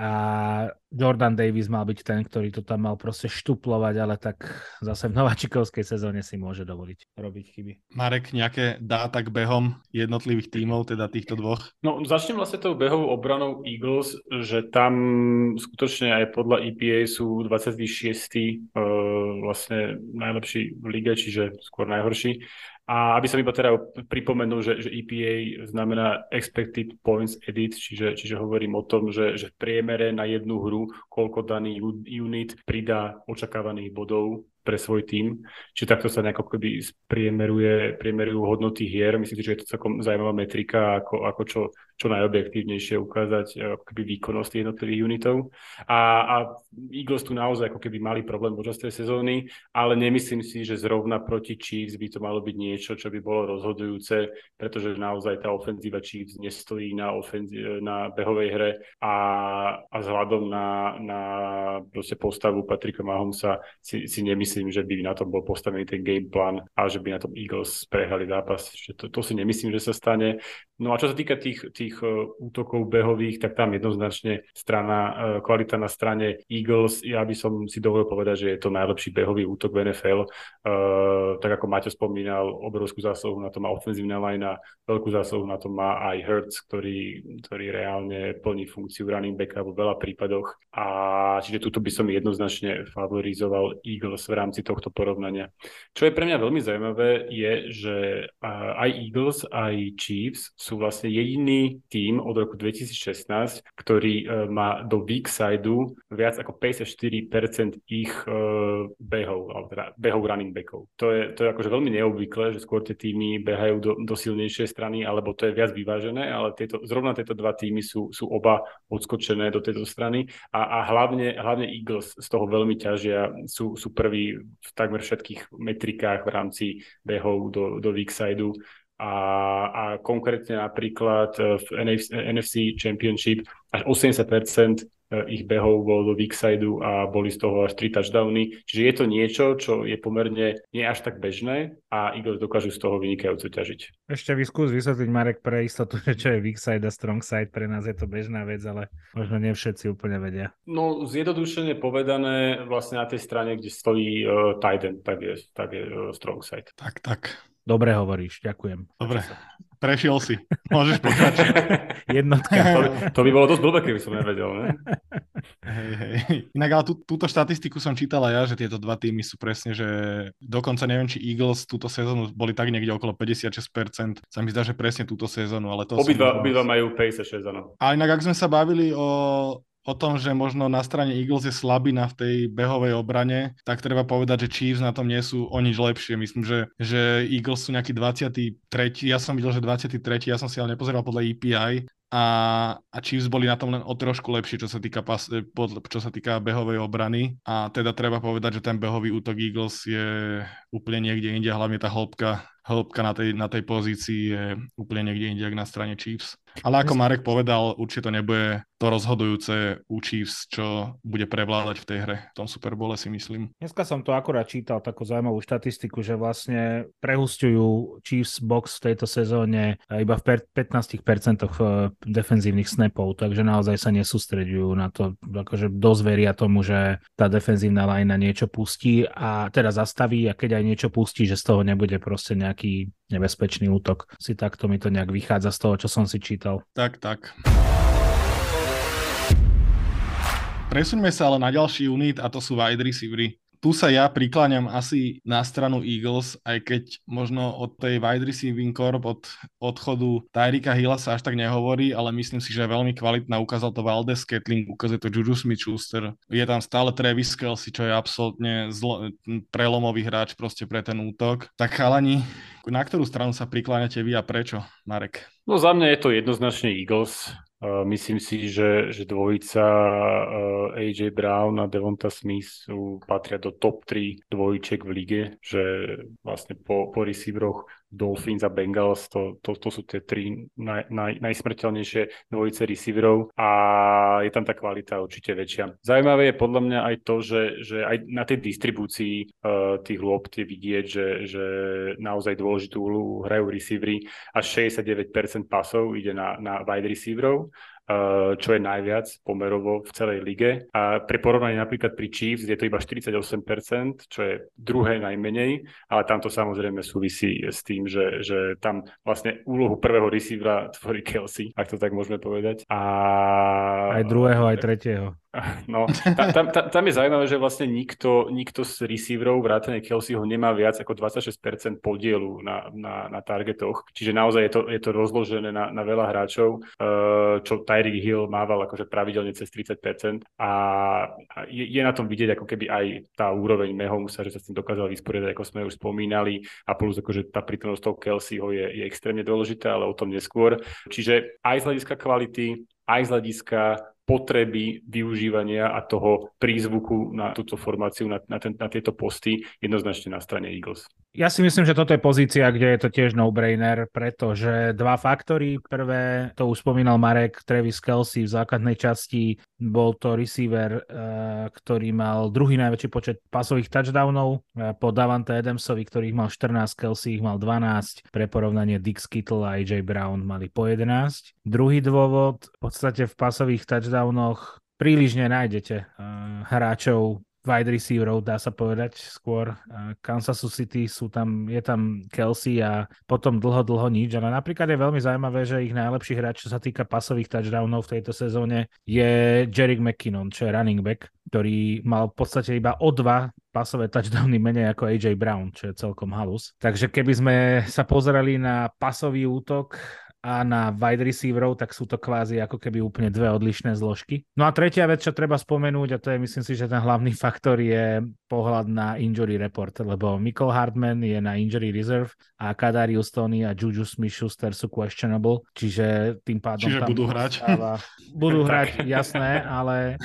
a Jordan Davis mal byť ten, ktorý to tam mal proste štuplovať, ale tak zase v nováčikovskej sezóne si môže dovoliť robiť chyby. Marek, nejaké dáta k behom jednotlivých tímov, teda týchto dvoch? No, začnem vlastne tou behovou obranou Eagles, že tam skutočne aj podľa EPA sú 26. Uh, vlastne najlepší v lige, čiže skôr najhorší. A aby som iba teda pripomenul, že, že EPA znamená Expected Points Edit, čiže, čiže hovorím o tom, že, že v priemere na jednu hru, koľko daný unit pridá očakávaných bodov pre svoj tým. Čiže takto sa nejako keby spriemeruje, priemerujú hodnoty hier. Myslím si, že je to celkom zaujímavá metrika, ako, ako čo, čo najobjektívnejšie ukázať ako keby výkonnosť jednotlivých unitov. A, a Eagles tu naozaj ako keby mali problém počas tej sezóny, ale nemyslím si, že zrovna proti Chiefs by to malo byť niečo, čo by bolo rozhodujúce, pretože naozaj tá ofenzíva Chiefs nestojí na, ofenzí- na behovej hre a, a vzhľadom na, na postavu Patrika Mahomesa si, si nemyslím, že by na tom bol postavený ten game plan a že by na tom Eagles prehrali zápas. To, to si nemyslím, že sa stane. No a čo sa týka tých, tých uh, útokov behových, tak tam jednoznačne strana, uh, kvalita na strane Eagles, ja by som si dovolil povedať, že je to najlepší behový útok v NFL. Uh, tak ako Maťo spomínal, obrovskú zásluhu na to má ofenzívna line veľkú zásluhu na to má aj Hertz, ktorý, ktorý reálne plní funkciu running backa vo veľa prípadoch. A čiže tuto by som jednoznačne favorizoval Eagles v rámci tohto porovnania. Čo je pre mňa veľmi zaujímavé, je, že aj Eagles, aj Chiefs sú vlastne jediný tým od roku 2016, ktorý e, má do weak sideu viac ako 54% ich e, behov, alebo teda behov running backov. To je, to je akože veľmi neobvyklé, že skôr tie týmy behajú do, do silnejšej strany, alebo to je viac vyvážené, ale tieto, zrovna tieto dva týmy sú, sú oba odskočené do tejto strany a, a hlavne, hlavne Eagles z toho veľmi ťažia, sú, sú prví v takmer všetkých metrikách v rámci behov do, do weak sideu. A, a konkrétne napríklad v NFC, NFC Championship až 80% E, ich behov bol do weak sideu a boli z toho až 3 touchdowny. Čiže je to niečo, čo je pomerne nie až tak bežné a Eagles dokážu z toho vynikajúco ťažiť. Ešte vyskús vysvetliť, Marek, pre istotu, že čo je weak side a strong side. Pre nás je to bežná vec, ale možno nie všetci úplne vedia. No, zjednodušene povedané, vlastne na tej strane, kde stojí uh, tight end, tak je, tak je uh, strong side. Tak, tak. Dobre hovoríš, ďakujem. Dobre. Prešiel si. Môžeš pokračovať. Jednotka. To, to by bolo dosť blbé, keby som nevedel. Ne? Hej, hej. Inak ale tú, túto štatistiku som čítala ja, že tieto dva týmy sú presne, že dokonca neviem, či Eagles túto sezónu boli tak niekde okolo 56%. Sa mi zdá, že presne túto sezónu, ale to Obidva, obidva majú 56, áno. A inak, ak sme sa bavili o o tom, že možno na strane Eagles je slabina v tej behovej obrane, tak treba povedať, že Chiefs na tom nie sú o nič lepšie. Myslím, že, že Eagles sú nejaký 23. Ja som videl, že 23. Ja som si ale nepozeral podľa EPI, a, a Chiefs boli na tom len o trošku lepšie, čo sa týka, pas, čo sa týka behovej obrany a teda treba povedať, že ten behový útok Eagles je úplne niekde inde, hlavne tá hĺbka hĺbka na tej, na tej pozícii je úplne niekde inde, na strane Chiefs. Ale ako Marek povedal, určite nebude to rozhodujúce u Chiefs, čo bude prevládať v tej hre, v tom Super Bowle si myslím. Dneska som to akurát čítal, takú zaujímavú štatistiku, že vlastne prehustujú Chiefs box v tejto sezóne iba v 15% eh, defenzívnych snapov, takže naozaj sa nesústredujú na to, akože dosť veria tomu, že tá defenzívna lajna niečo pustí a teda zastaví a keď aj niečo pustí, že z toho nebude proste nejaký nebezpečný útok. Si takto mi to nejak vychádza z toho, čo som si čítal. Tak, tak. Presuňme sa ale na ďalší unit a to sú wide receivery. Tu sa ja prikláňam asi na stranu Eagles, aj keď možno od tej wide receiving corp, od odchodu Tyrika Hilla sa až tak nehovorí, ale myslím si, že veľmi kvalitná. Ukázal to Valdez Ketling, ukazuje to Juju Smith-Schuster. Je tam stále Travis Kelsey, čo je absolútne zlo- prelomový hráč proste pre ten útok. Tak chalani, na ktorú stranu sa prikláňate vy a prečo, Marek? No za mňa je to jednoznačne Eagles. Myslím si, že, že dvojica AJ Brown a Devonta Smith sú, patria do top 3 dvojiček v lige, že vlastne po, po receiveroch Dolphins a Bengals, to, to, to sú tie tri naj, naj, najsmrteľnejšie dvojice receiverov a je tam tá kvalita určite väčšia. Zaujímavé je podľa mňa aj to, že, že aj na tej distribúcii uh, tých lôb je vidieť, že, že naozaj dôležitú úlohu hrajú receivery. Až 69% pasov ide na, na wide receiverov čo je najviac pomerovo v celej lige. A pre porovnanie napríklad pri Chiefs je to iba 48%, čo je druhé najmenej, ale tam to samozrejme súvisí s tým, že, že tam vlastne úlohu prvého receivera tvorí Kelsey, ak to tak môžeme povedať. A... Aj druhého, aj tretieho. No, tam, tam, tam je zaujímavé, že vlastne nikto, nikto z receiverov vrátane Kelseyho nemá viac ako 26% podielu na, na, na targetoch, čiže naozaj je to, je to rozložené na, na veľa hráčov, eh, čo Tyreek Hill mával akože pravidelne cez 30% a je, je na tom vidieť ako keby aj tá úroveň Mehomusa, že sa s tým dokázal vysporiadať, ako sme už spomínali. A plus akože tá prítomnosť toho Kelseyho je, je extrémne dôležitá, ale o tom neskôr. Čiže aj z hľadiska kvality, aj z hľadiska potreby využívania a toho prízvuku na túto formáciu, na, na, ten, na tieto posty jednoznačne na strane Eagles. Ja si myslím, že toto je pozícia, kde je to tiež no-brainer, pretože dva faktory. Prvé, to už spomínal Marek, Travis Kelsey v základnej časti bol to receiver, uh, ktorý mal druhý najväčší počet pasových touchdownov uh, po Davante Adamsovi, ktorých mal 14, Kelsey ich mal 12. Pre porovnanie Dick Skittle a AJ Brown mali po 11. Druhý dôvod, v podstate v pasových touchdownoch príliš nenájdete uh, hráčov wide receiverov, dá sa povedať skôr. Kansas City sú tam, je tam Kelsey a potom dlho, dlho nič, ale napríklad je veľmi zaujímavé, že ich najlepší hráč, čo sa týka pasových touchdownov v tejto sezóne, je Jerry McKinnon, čo je running back, ktorý mal v podstate iba o dva pasové touchdowny menej ako AJ Brown, čo je celkom halus. Takže keby sme sa pozerali na pasový útok a na wide receiverov, tak sú to kvázi ako keby úplne dve odlišné zložky. No a tretia vec, čo treba spomenúť, a to je myslím si, že ten hlavný faktor je pohľad na injury report, lebo Michael Hartman je na injury reserve a Kadarius Tony a Juju Smith-Schuster sú questionable, čiže tým pádom čiže tam budú hrať. budú hrať, jasné, ale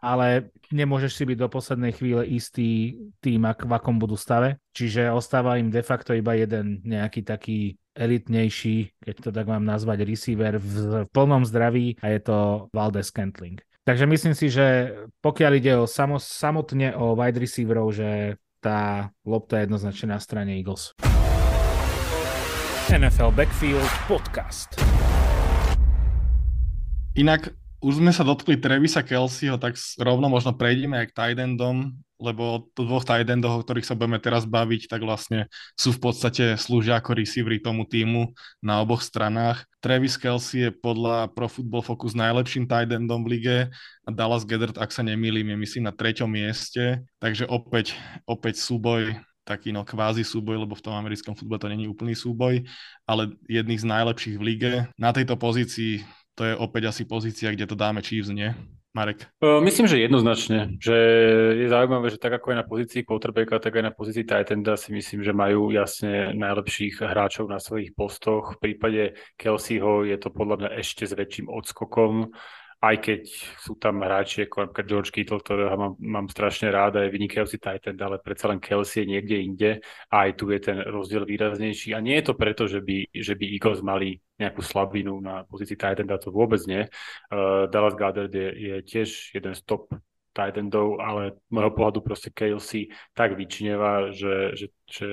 ale nemôžeš si byť do poslednej chvíle istý tým, ak, v akom budú stave. Čiže ostáva im de facto iba jeden nejaký taký elitnejší, keď to tak mám nazvať, receiver v, v plnom zdraví a je to Valdez Scantling. Takže myslím si, že pokiaľ ide o samo, samotne o wide receiverov, že tá lopta je jednoznačne na strane Eagles. NFL Backfield Podcast. Inak už sme sa dotkli Trevisa Kelseyho, tak rovno možno prejdeme aj k tight endom, lebo to dvoch tight o ktorých sa budeme teraz baviť, tak vlastne sú v podstate slúžia ako receivery tomu týmu na oboch stranách. Travis Kelsey je podľa Pro Football Focus najlepším tight v lige a Dallas Gedert, ak sa nemýlim, je myslím na treťom mieste, takže opäť, opäť súboj taký no kvázi súboj, lebo v tom americkom futbole to není úplný súboj, ale jedných z najlepších v lige. Na tejto pozícii to je opäť asi pozícia, kde to dáme Chiefs, nie? Marek? Myslím, že jednoznačne, že je zaujímavé, že tak ako aj na pozícii quarterbacka, tak aj na pozícii Titanda si myslím, že majú jasne najlepších hráčov na svojich postoch. V prípade Kelseyho je to podľa mňa ešte s väčším odskokom aj keď sú tam hráči ako napríklad George Kittle, ktorého mám, mám strašne rád a je vynikajúci Titan, ale predsa len Kelsey je niekde inde a aj tu je ten rozdiel výraznejší. A nie je to preto, že by, že by Eagles mali nejakú slabinu na pozícii Titan, to vôbec nie. Uh, Dallas Goddard je, je tiež jeden z top tight ale môjho pohľadu proste Kelsey tak vyčneva, že, že, že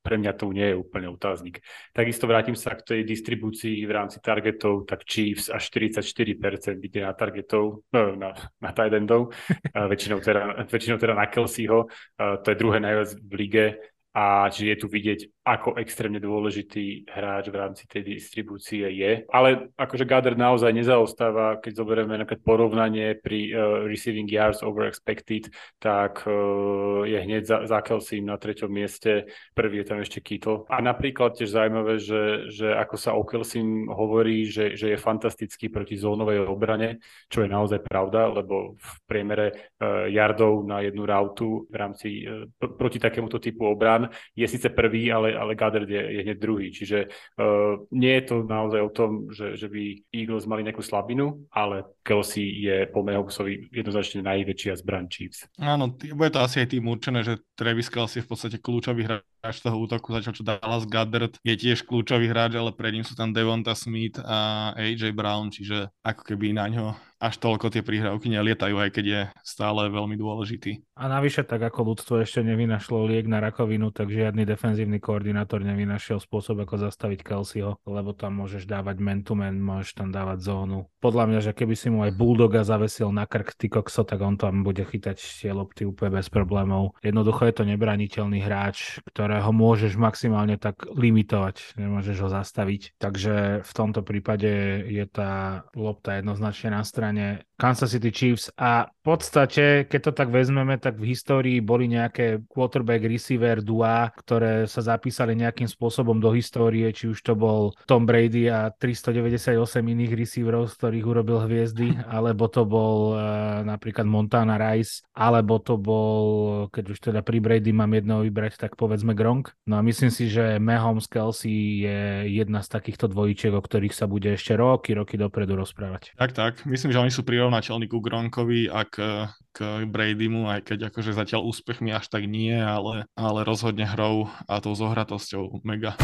pre mňa to nie je úplne otáznik. Takisto vrátim sa k tej distribúcii v rámci targetov, tak Chiefs až 44% ide na targetov, no, na, na tight endov, väčšinou teda, väčšinou teda na Kelseyho, to je druhé najviac v lige a čiže je tu vidieť, ako extrémne dôležitý hráč v rámci tej distribúcie je. Ale akože Gader naozaj nezaostáva, keď zoberieme napríklad porovnanie pri uh, receiving yards over expected, tak uh, je hneď za, za Kelsey na treťom mieste, prvý je tam ešte Kittle. A napríklad tiež zaujímavé, že, že ako sa o Kelsey hovorí, že, že je fantastický proti zónovej obrane, čo je naozaj pravda, lebo v priemere uh, yardov na jednu rautu v rámci uh, pr- proti takémuto typu obran Jan je síce prvý, ale, ale Goddard je, je hneď druhý. Čiže uh, nie je to naozaj o tom, že, že by Eagles mali nejakú slabinu, ale Kelsey je po Mahomsovi jednoznačne najväčšia zbraň Chiefs. Áno, bude to asi aj tým určené, že Travis Kelsey je v podstate kľúčový hráč toho útoku, zatiaľ čo Dallas Goddard je tiež kľúčový hráč, ale pred ním sú tam Devonta Smith a AJ Brown, čiže ako keby na ňo až toľko tie prihrávky nelietajú, aj keď je stále veľmi dôležitý. A navyše, tak ako ľudstvo ešte nevynašlo liek na rakovinu, tak žiadny defenzívny koordinátor nevynašiel spôsob, ako zastaviť Kelseyho, lebo tam môžeš dávať man-to-man, môžeš tam dávať zónu. Podľa mňa, že keby si mu aj Bulldoga zavesil na krk ty kokso, tak on tam bude chytať tie lopty úplne bez problémov. Jednoducho je to nebraniteľný hráč, ktorého môžeš maximálne tak limitovať, nemôžeš ho zastaviť. Takže v tomto prípade je tá lopta jednoznačne na strane Kansas City Chiefs a v podstate, keď to tak vezmeme, tak v histórii boli nejaké quarterback receiver dua, ktoré sa zapísali nejakým spôsobom do histórie, či už to bol Tom Brady a 398 iných receiverov, z ktorých urobil hviezdy, alebo to bol uh, napríklad Montana Rice, alebo to bol, keď už teda pri Brady mám jedného vybrať, tak povedzme Gronk. No a myslím si, že Mahomes Kelsey je jedna z takýchto dvojičiek, o ktorých sa bude ešte roky, roky dopredu rozprávať. Tak, tak. Myslím, že oni sú prirovnateľní ku Gronkovi a k, k Bradymu, aj keď akože zatiaľ úspechmi až tak nie, ale, ale rozhodne hrou a tou zohratosťou mega.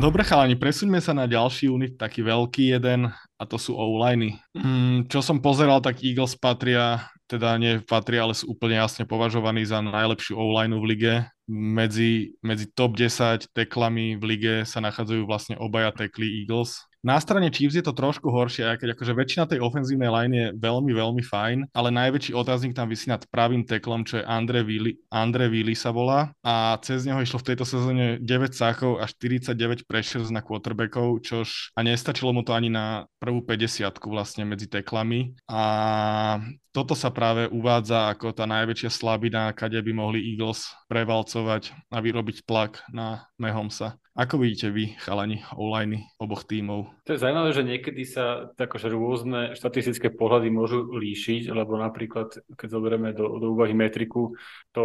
Dobre chalani, presuňme sa na ďalší unit, taký veľký jeden a to sú O-liney. Mm, čo som pozeral, tak Eagles patria, teda nie patria, ale sú úplne jasne považovaní za najlepšiu O-lineu v lige. Medzi, medzi top 10 teklami v lige sa nachádzajú vlastne obaja tekly Eagles. Na strane Chiefs je to trošku horšie, aj keď akože väčšina tej ofenzívnej line je veľmi, veľmi fajn, ale najväčší otáznik tam vysí nad pravým teklom, čo je Andre Willi, Andre Willi sa volá a cez neho išlo v tejto sezóne 9 sákov a 49 pressures na quarterbackov, čož a nestačilo mu to ani na prvú 50 vlastne medzi teklami. A toto sa práve uvádza ako tá najväčšia slabina, kade by mohli Eagles prevalcovať a vyrobiť tlak na Mahomesa. Ako vidíte vy, chalani, online oboch tímov? To je zaujímavé, že niekedy sa takože rôzne štatistické pohľady môžu líšiť, lebo napríklad, keď zoberieme do, do úvahy metriku, to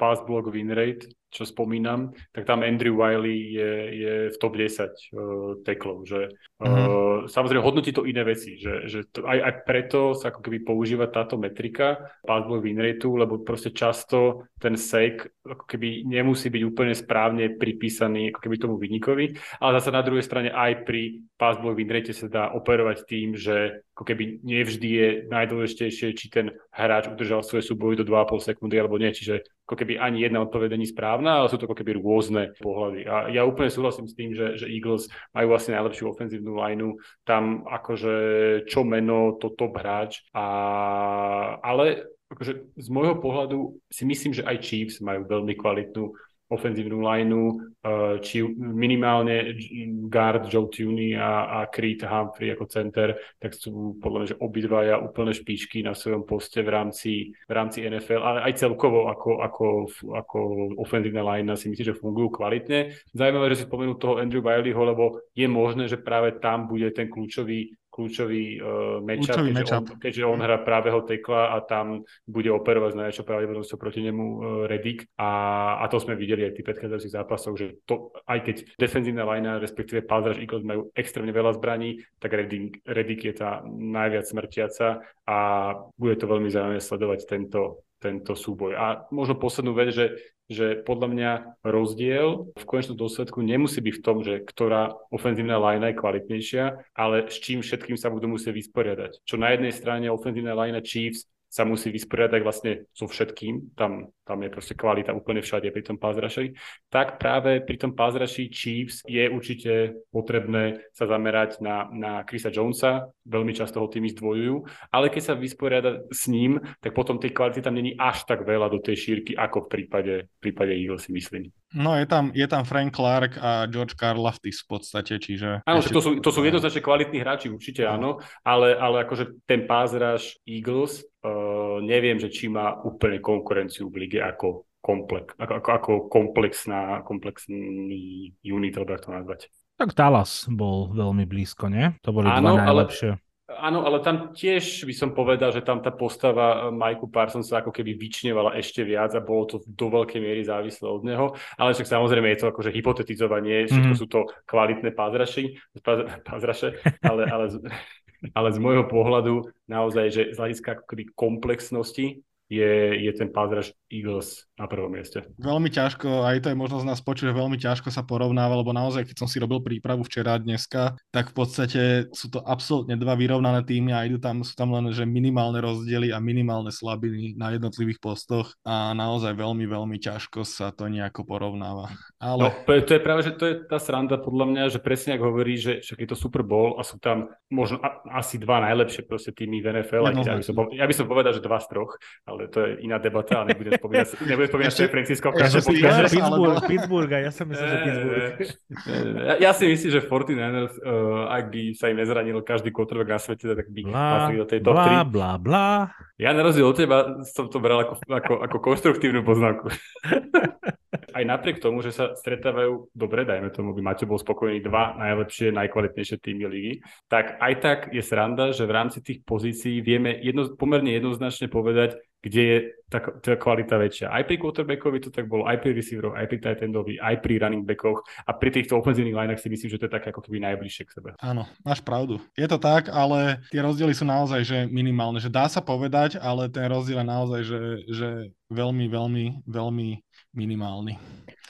pass block win rate, čo spomínam, tak tam Andrew Wiley je, je v top 10 uh, teklov. Že, uh, mm-hmm. Samozrejme, hodnotí to iné veci, že, že to, aj, aj preto sa ako keby používa táto metrika pass block win rate, lebo proste často ten sek ako keby nemusí byť úplne správne pripísaný ako keby tomu výnikovi, ale zase na druhej strane aj pri pass block win rate sa dá operovať tým, že ako keby nevždy je najdôležitejšie, či ten hráč udržal svoje súboje do 2,5 sekundy alebo nie. Čiže ako keby ani jedna odpoveď není správna, ale sú to ako keby rôzne pohľady. A ja úplne súhlasím s tým, že, že Eagles majú vlastne najlepšiu ofenzívnu lineu. Tam akože čo meno, to top hráč. A, ale akože z môjho pohľadu si myslím, že aj Chiefs majú veľmi kvalitnú ofenzívnu lineu, eh, či minimálne guard Joe Tuny a, a Creed Humphrey ako center, tak sú podľa mňa, že obidvaja úplne špičky na svojom poste v rámci, v rámci NFL, ale aj celkovo ako, ako, ako ofenzívna line si myslím, že fungujú kvalitne. Zaujímavé, že si spomenul toho Andrew Wileyho, lebo je možné, že práve tam bude ten kľúčový kľúčový uh, matchup, Kľúčový keďže, matchup. On, keďže on hrá pravého tekla a tam bude operovať s najväčšou pravdepodobnosťou proti nemu uh, Redick a, a to sme videli aj v tých predchádzajúcich zápasoch, že to, aj keď defenzívna linea, respektíve Pazraž Eagles majú extrémne veľa zbraní, tak Redick, Redick je tá najviac smrtiaca a bude to veľmi zaujímavé sledovať tento, tento súboj. A možno poslednú vec, že, že podľa mňa rozdiel v konečnom dôsledku nemusí byť v tom, že ktorá ofenzívna linea je kvalitnejšia, ale s čím všetkým sa budú musieť vysporiadať. Čo na jednej strane ofenzívna linea Chiefs sa musí vysporiadať vlastne so všetkým, tam, tam je proste kvalita úplne všade pri tom pázraši, tak práve pri tom pázraši Chiefs je určite potrebné sa zamerať na, na Chrisa Jonesa, veľmi často ho tými zdvojujú, ale keď sa vysporiada s ním, tak potom tej kvality tam není až tak veľa do tej šírky, ako v prípade, v prípade Eagles si myslím. No je tam, je tam Frank Clark a George Karlaftis v podstate, čiže... Áno, to sú, to sú jednoznačne kvalitní hráči, určite áno, ale, ale akože ten pázraž Eagles, uh, neviem, že či má úplne konkurenciu v lige ako, komplex, ako, ako, ako komplexná, komplexný unit, alebo to nazvať. Tak Dallas bol veľmi blízko, nie? To boli Áno, dva ale- najlepšie. Áno, ale tam tiež by som povedal, že tam tá postava Majku Parsonsa ako keby vyčnevala ešte viac a bolo to do veľkej miery závislé od neho. Ale však samozrejme je to akože hypotetizovanie, všetko Mhm. sú to kvalitné pázraši, pázra, pázraše, ale, ale, z, ale z môjho pohľadu naozaj, že z hľadiska ako keby komplexnosti je, je ten pázraž Eagles na prvom mieste. Veľmi ťažko, aj to je možnosť nás počuť, že veľmi ťažko sa porovnáva, lebo naozaj, keď som si robil prípravu včera a dneska, tak v podstate sú to absolútne dva vyrovnané týmy a idú tam, sú tam len že minimálne rozdiely a minimálne slabiny na jednotlivých postoch a naozaj veľmi, veľmi ťažko sa to nejako porovnáva. No, Ale to je, to je práve, že to je tá sranda podľa mňa, že presne ako hovorí, že však je to Super Bowl a sú tam možno a, asi dva najlepšie proste týmy v NFL. keď Ja by, som, ja by som povedal, že dva z troch, ale to je iná debata a nebudem spomínať, nebudem spomínať Ešte- San Francisco v ešte každom si- Ja, Pittsburgh, alebo- Pittsburgh, ja som myslel, že Pittsburgh. Ja, ja si myslím, že 49ers, uh, ak by sa im nezranil každý quarterback na svete, tak by patrili do tej top blá, 3. blá, blá. Ja na rozdiel od teba som to bral ako, ako, ako konštruktívnu poznámku. Aj napriek tomu, že sa stretávajú dobre, dajme tomu, by Maťo bol spokojný dva najlepšie, najkvalitnejšie týmy ligy, tak aj tak je sranda, že v rámci tých pozícií vieme jedno, pomerne jednoznačne povedať, kde je tá, tá kvalita väčšia. Aj pri quarterbackovi to tak bolo, aj pri receiveroch, aj pri tight aj pri running backoch a pri týchto ofenzívnych lineách si myslím, že to je také ako keby najbližšie k sebe. Áno, máš pravdu. Je to tak, ale tie rozdiely sú naozaj že minimálne. Že dá sa povedať, ale ten rozdiel je naozaj že, že veľmi, veľmi, veľmi minimálny.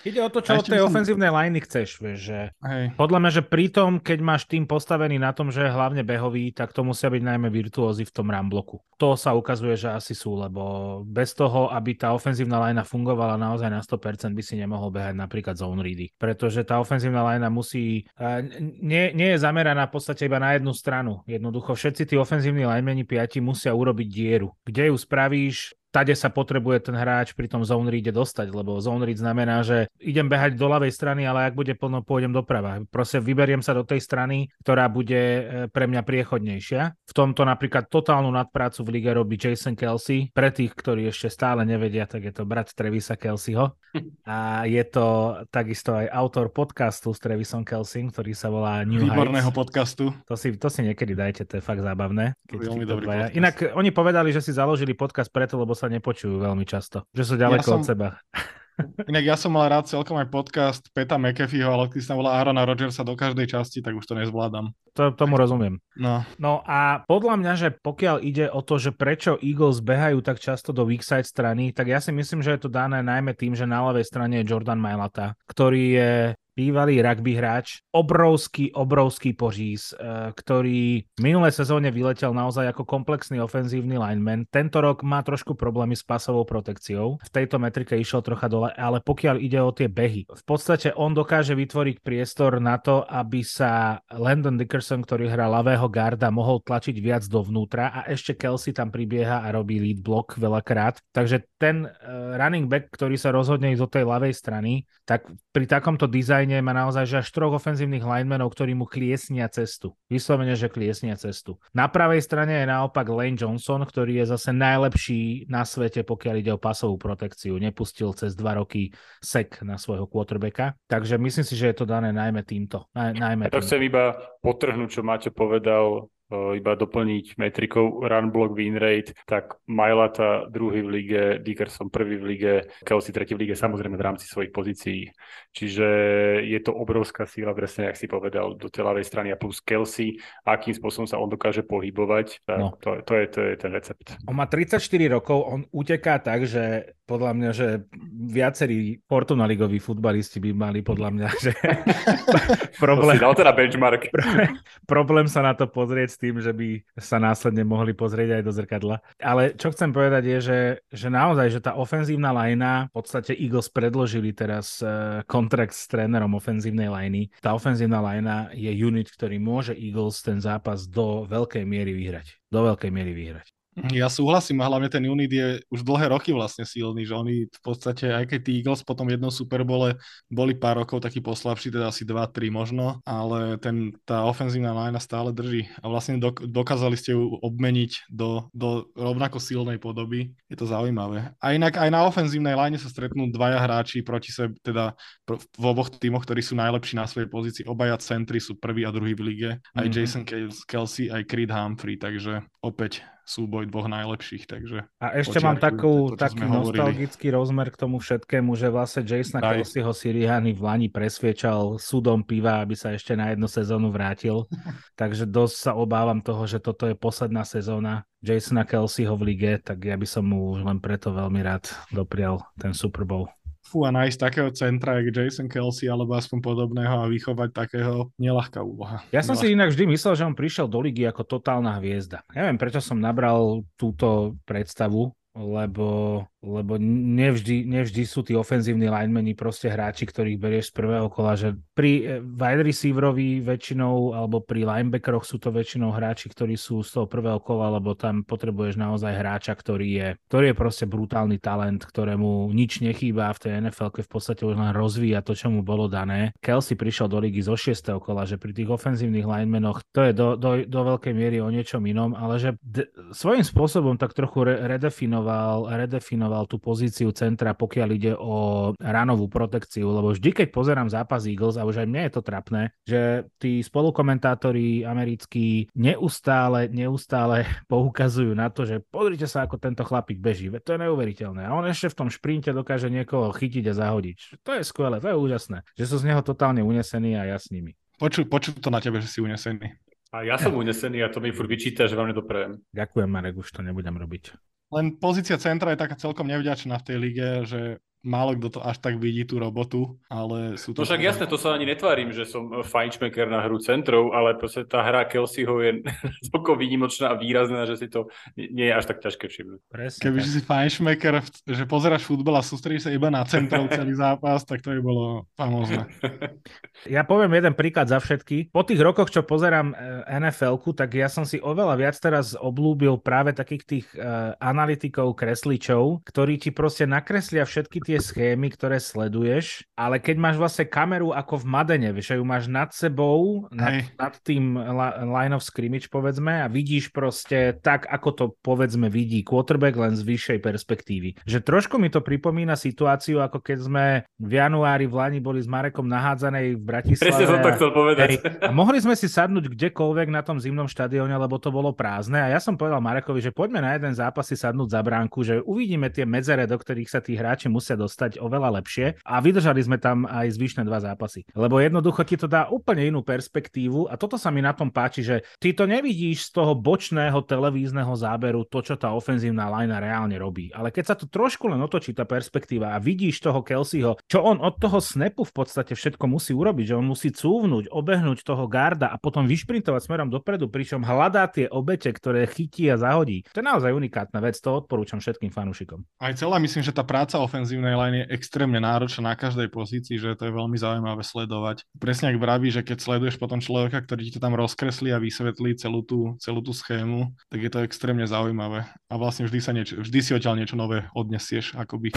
Ide o to, čo od tej som- ofenzívnej liney chceš, vieš, že Hej. podľa mňa, že pri tom, keď máš tým postavený na tom, že je hlavne behový, tak to musia byť najmä virtuózy v tom rambloku. To sa ukazuje, že asi sú, lebo bez toho, aby tá ofenzívna linea fungovala naozaj na 100%, by si nemohol behať napríklad zone ready. Pretože tá ofenzívna linea musí, nie, nie je zameraná v podstate iba na jednu stranu. Jednoducho všetci tí ofenzívni linemeni piati musia urobiť dieru. Kde ju spravíš, tade sa potrebuje ten hráč pri tom zone reade dostať, lebo zone read znamená, že idem behať do ľavej strany, ale ak bude plno, pôjdem doprava. Proste vyberiem sa do tej strany, ktorá bude e, pre mňa priechodnejšia. V tomto napríklad totálnu nadprácu v lige robí Jason Kelsey. Pre tých, ktorí ešte stále nevedia, tak je to brat Trevisa Kelseyho. A je to takisto aj autor podcastu s Trevisom Kelsey, ktorý sa volá New Výborného Heights. podcastu. To si, to si niekedy dajte, to je fakt zábavné. Veľmi dobrý. Inak oni povedali, že si založili podcast preto, lebo sa nepočujú veľmi často. Že sú ďaleko Ja od som- seba. Inak ja som mal rád celkom aj podcast Peta McAfeeho, ale keď sa volá Aarona Rodgersa do každej časti, tak už to nezvládam. To, tomu rozumiem. No, No a podľa mňa, že pokiaľ ide o to, že prečo Eagles behajú tak často do weak side strany, tak ja si myslím, že je to dané najmä tým, že na ľavej strane je Jordan Mailata, ktorý je bývalý rugby hráč, obrovský, obrovský požís, eh, ktorý v minulé sezóne vyletel naozaj ako komplexný ofenzívny lineman. Tento rok má trošku problémy s pasovou protekciou. V tejto metrike išiel trocha dole, ale pokiaľ ide o tie behy, v podstate on dokáže vytvoriť priestor na to, aby sa Landon Dickerson, ktorý hrá ľavého garda, mohol tlačiť viac dovnútra a ešte Kelsey tam pribieha a robí lead block veľakrát. Takže ten uh, running back, ktorý sa rozhodne ísť do tej ľavej strany, tak pri takomto dizajne má naozaj že až troch ofenzívnych linemenov, ktorí mu kliesnia cestu. Vyslovene, že kliesnia cestu. Na pravej strane je naopak Lane Johnson, ktorý je zase najlepší na svete, pokiaľ ide o pasovú protekciu. Nepustil cez dva roky sek na svojho quarterbacka. Takže myslím si, že je to dané najmä týmto. Naj, najmä Ja to týmto. chcem iba potrhnúť, čo Maťo povedal iba doplniť metrikou run block win rate, tak Majlata druhý v lige, Dickerson prvý v lige, Kelsey tretí v lige, samozrejme v rámci svojich pozícií. Čiže je to obrovská síla, presne, jak si povedal, do telavej strany a plus Kelsey, akým spôsobom sa on dokáže pohybovať, tak no. to, to, je, to je ten recept. On má 34 rokov, on uteká tak, že podľa mňa, že viacerí Fortuna ligoví futbalisti by mali podľa mňa, že problém... To si dal teda benchmark. problém sa na to pozrieť s tým, že by sa následne mohli pozrieť aj do zrkadla. Ale čo chcem povedať je, že, že naozaj, že tá ofenzívna lajna, v podstate Eagles predložili teraz uh, kontrakt s trénerom ofenzívnej lajny. Tá ofenzívna lajna je unit, ktorý môže Eagles ten zápas do veľkej miery vyhrať. Do veľkej miery vyhrať. Ja súhlasím a hlavne ten unit je už dlhé roky vlastne silný, že oni v podstate, aj keď tí Eagles potom jednom Superbole boli pár rokov taký poslabší, teda asi 2-3 možno, ale ten, tá ofenzívna line stále drží a vlastne dok- dokázali ste ju obmeniť do, do rovnako silnej podoby. Je to zaujímavé. A inak aj na ofenzívnej line sa stretnú dvaja hráči proti sebe, teda v oboch tímoch, ktorí sú najlepší na svojej pozícii. Obaja centri sú prvý a druhý v lige. Aj mm-hmm. Jason Kelsey, aj Creed Humphrey, takže opäť súboj dvoch najlepších, takže... A ešte mám takú, taký nostalgický rozmer k tomu všetkému, že vlastne Jasona Kelseyho Siriani v Lani presviečal súdom piva, aby sa ešte na jednu sezónu vrátil, takže dosť sa obávam toho, že toto je posledná sezóna Jasona Kelseyho v lige, tak ja by som mu už len preto veľmi rád doprial ten Super Bowl fú, a nájsť takého centra, jak Jason Kelsey, alebo aspoň podobného a vychovať takého nelahká úloha. Ja som nelahká. si inak vždy myslel, že on prišiel do ligy ako totálna hviezda. Neviem, prečo som nabral túto predstavu, lebo lebo nevždy, nevždy sú tí ofenzívni linemeni proste hráči, ktorých berieš z prvého kola, že pri eh, wide receiverovi väčšinou alebo pri linebackeroch sú to väčšinou hráči, ktorí sú z toho prvého kola, lebo tam potrebuješ naozaj hráča, ktorý je, ktorý je proste brutálny talent, ktorému nič nechýba v tej NFL, v podstate už len rozvíja to, čo mu bolo dané. Kelsey prišiel do ligy zo 6. kola, že pri tých ofenzívnych linemenoch to je do, do, do veľkej miery o niečom inom, ale že d- svojím spôsobom tak trochu re- redefinoval, redefinoval definoval tú pozíciu centra, pokiaľ ide o ranovú protekciu, lebo vždy, keď pozerám zápas Eagles, a už aj mne je to trapné, že tí spolukomentátori americkí neustále, neustále poukazujú na to, že pozrite sa, ako tento chlapík beží, to je neuveriteľné. A on ešte v tom šprinte dokáže niekoho chytiť a zahodiť. To je skvelé, to je úžasné, že sú z neho totálne unesení a ja s nimi. Počuj, počuj to na tebe, že si unesený. A ja som unesený a to mi furt vyčíta, že vám nedoprajem. Ďakujem, Marek, už to nebudem robiť. Len pozícia centra je taká celkom nevďačná v tej lige, že málo kto to až tak vidí tú robotu, ale sú to... No však jasné, to sa ani netvárim, že som fajnšmeker na hru centrov, ale proste tá hra Kelseyho je toľko výnimočná a výrazná, že si to nie je až tak ťažké všimnúť. Keby si fajnšmeker, že pozeráš futbal a sústredíš sa iba na centrov celý zápas, tak to by bolo famózne. Ja poviem jeden príklad za všetky. Po tých rokoch, čo pozerám eh, nfl tak ja som si oveľa viac teraz oblúbil práve takých tých uh, analytikov, kresličov, ktorí ti proste nakreslia všetky tie tie schémy, ktoré sleduješ, ale keď máš vlastne kameru ako v Madene, vieš, ju máš nad sebou, nad, nad tým line of scrimmage, povedzme, a vidíš proste tak, ako to, povedzme, vidí quarterback len z vyššej perspektívy. Že trošku mi to pripomína situáciu, ako keď sme v januári v Lani boli s Marekom nahádzanej v Bratislave. Presne som to chcel povedať. Hej, a mohli sme si sadnúť kdekoľvek na tom zimnom štadióne, lebo to bolo prázdne. A ja som povedal Marekovi, že poďme na jeden zápas si sadnúť za bránku, že uvidíme tie medzere, do ktorých sa tí hráči musia dostať oveľa lepšie a vydržali sme tam aj zvyšné dva zápasy. Lebo jednoducho ti to dá úplne inú perspektívu a toto sa mi na tom páči, že ty to nevidíš z toho bočného televízneho záberu to, čo tá ofenzívna linea reálne robí. Ale keď sa to trošku len otočí tá perspektíva a vidíš toho Kelseyho, čo on od toho snapu v podstate všetko musí urobiť, že on musí cúvnuť, obehnúť toho garda a potom vyšprintovať smerom dopredu, pričom hľadá tie obete, ktoré chytí a zahodí. To je naozaj unikátna vec, to odporúčam všetkým fanúšikom. Aj celá myslím, že tá práca ofenzívnej line je extrémne náročná na každej pozícii, že to je veľmi zaujímavé sledovať. Presne ak vraví, že keď sleduješ potom človeka, ktorý ti to tam rozkreslí a vysvetlí celú tú, celú tú schému, tak je to extrémne zaujímavé. A vlastne vždy, sa niečo, vždy si odtiaľ niečo nové odnesieš, akoby.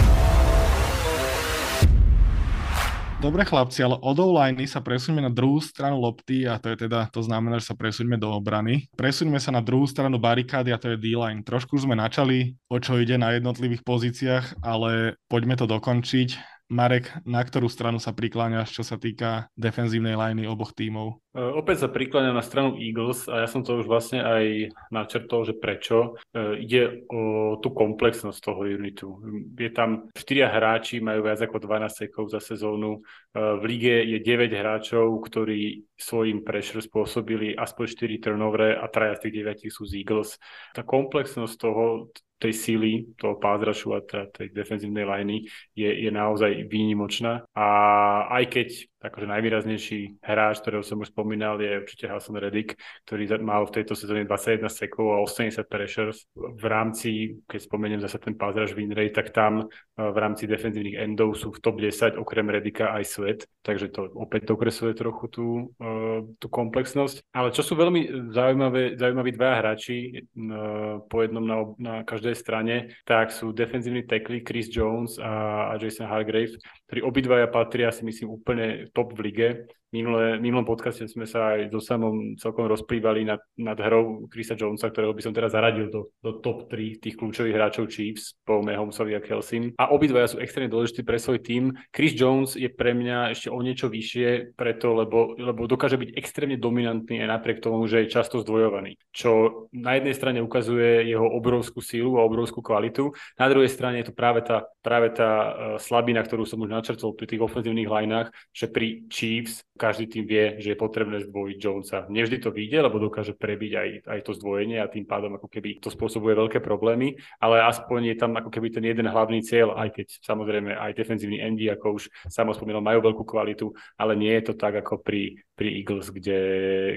Dobre chlapci, ale od online sa presuňme na druhú stranu lopty a to je teda, to znamená, že sa presuňme do obrany. Presuňme sa na druhú stranu barikády a to je D-line. Trošku sme načali, o čo ide na jednotlivých pozíciách, ale poďme to dokončiť. Marek, na ktorú stranu sa prikláňaš, čo sa týka defenzívnej liney oboch tímov? Uh, opäť sa prikláňam na stranu Eagles a ja som to už vlastne aj načrtol, že prečo. Uh, ide o tú komplexnosť toho unitu. Je tam 4 hráči, majú viac ako 12 sekov za sezónu. Uh, v lige je 9 hráčov, ktorí svojim pressure spôsobili aspoň 4 turnover a traja z tých 9 sú z Eagles. Tá komplexnosť toho, tej síly toho pázrašu a tej defenzívnej liney je, je naozaj výnimočná. A aj keď akože najvýraznejší hráč, ktorého som už spomínal, je určite Hassan Reddick, ktorý mal v tejto sezóne 21 sekov a 80 pressures. V rámci, keď spomeniem zase ten pázraž win rate, tak tam v rámci defenzívnych endov sú v top 10 okrem Redika aj Svet, takže to opäť dokresuje trochu tú, tú komplexnosť. Ale čo sú veľmi zaujímavé, zaujímaví dva hráči po jednom na, na každej strane, tak sú defenzívni tackly Chris Jones a, a Jason Hargrave, ktorí obidvaja patria si myslím úplne top v lige Minulé, minulom podcaste sme sa aj so samom celkom rozprívali nad, nad hrou Chrisa Jonesa, ktorého by som teraz zaradil do, do top 3 tých kľúčových hráčov Chiefs po Mahomsovi a Kelsim. A obidvaja sú extrémne dôležití pre svoj tým. Chris Jones je pre mňa ešte o niečo vyššie, preto, lebo, lebo dokáže byť extrémne dominantný aj napriek tomu, že je často zdvojovaný. Čo na jednej strane ukazuje jeho obrovskú sílu a obrovskú kvalitu, na druhej strane je to práve tá, práve tá uh, slabina, ktorú som už načrtol pri tých ofenzívnych lineách, že pri Chiefs každý tým vie, že je potrebné zdvojiť Jonesa. Nevždy to vyjde, lebo dokáže prebiť aj, aj to zdvojenie a tým pádom ako keby to spôsobuje veľké problémy, ale aspoň je tam ako keby ten jeden hlavný cieľ, aj keď samozrejme aj defenzívny endy, ako už samo spomínal, majú veľkú kvalitu, ale nie je to tak ako pri, pri Eagles, kde,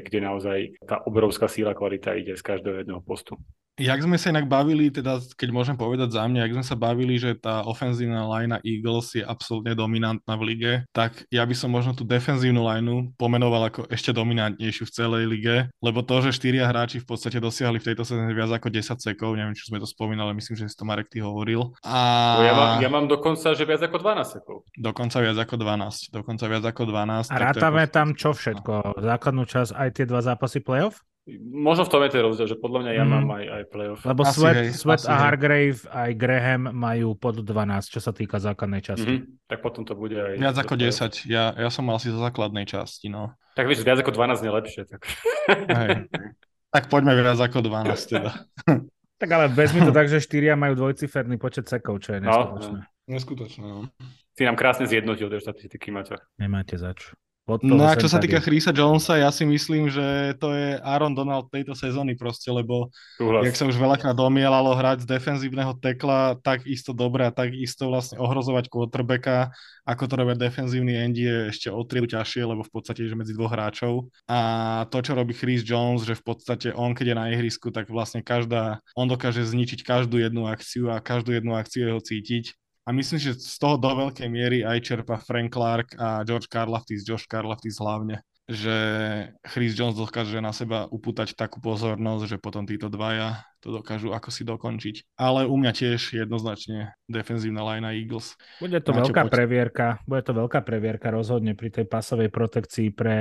kde naozaj tá obrovská síla kvalita ide z každého jedného postu. Jak sme sa inak bavili, teda keď môžem povedať za mňa, jak sme sa bavili, že tá ofenzívna line Eagles je absolútne dominantná v lige, tak ja by som možno tú defenzívnu lineu pomenoval ako ešte dominantnejšiu v celej lige, lebo to, že štyria hráči v podstate dosiahli v tejto sezóne viac ako 10 sekov, neviem, či sme to spomínali, myslím, že si to Marek ty hovoril. A... Ja, mám, ja mám dokonca, že viac ako 12 sekov. Dokonca viac ako 12, dokonca viac ako 12. A rátame tam čo všetko? Základnú časť aj tie dva zápasy playoff? Možno v tom je ten rozdiel, že podľa mňa ja mm. mám aj, aj playoff. Lebo asi Sweat, hej, Sweat a Hargrave hej. aj Graham majú pod 12, čo sa týka základnej časti. Mm-hmm. Tak potom to bude aj... Viac ako 10. Ja, ja som mal si zo základnej časti, no. Tak vieš, viac ako 12 je lepšie. Tak, hej. tak poďme viac ako 12 teda. tak ale vezmi to tak, že 4 majú dvojciferný počet sekov, čo je neskutočné. No, no. Neskutočné, no. Si nám krásne zjednotil tie štatistiky, Maťo. Nemáte zač. No a čo sa týka Chrisa Jonesa, ja si myslím, že to je Aaron Donald tejto sezóny proste, lebo Uhlas. jak sa už veľakrát domielalo hrať z defenzívneho tekla, tak isto dobre a tak isto vlastne ohrozovať quarterbacka, ako to robia defenzívny endi je ešte o tri ťažšie, lebo v podstate je medzi dvoch hráčov. A to, čo robí Chris Jones, že v podstate on, keď je na ihrisku, tak vlastne každá, on dokáže zničiť každú jednu akciu a každú jednu akciu jeho cítiť a myslím, že z toho do veľkej miery aj čerpa Frank Clark a George Karlaftis, Josh Karlaftis hlavne, že Chris Jones dokáže na seba upútať takú pozornosť, že potom títo dvaja to dokážu ako si dokončiť. Ale u mňa tiež jednoznačne defenzívna line Eagles. Bude to Máte veľká poď... previerka, bude to veľká previerka rozhodne pri tej pasovej protekcii pre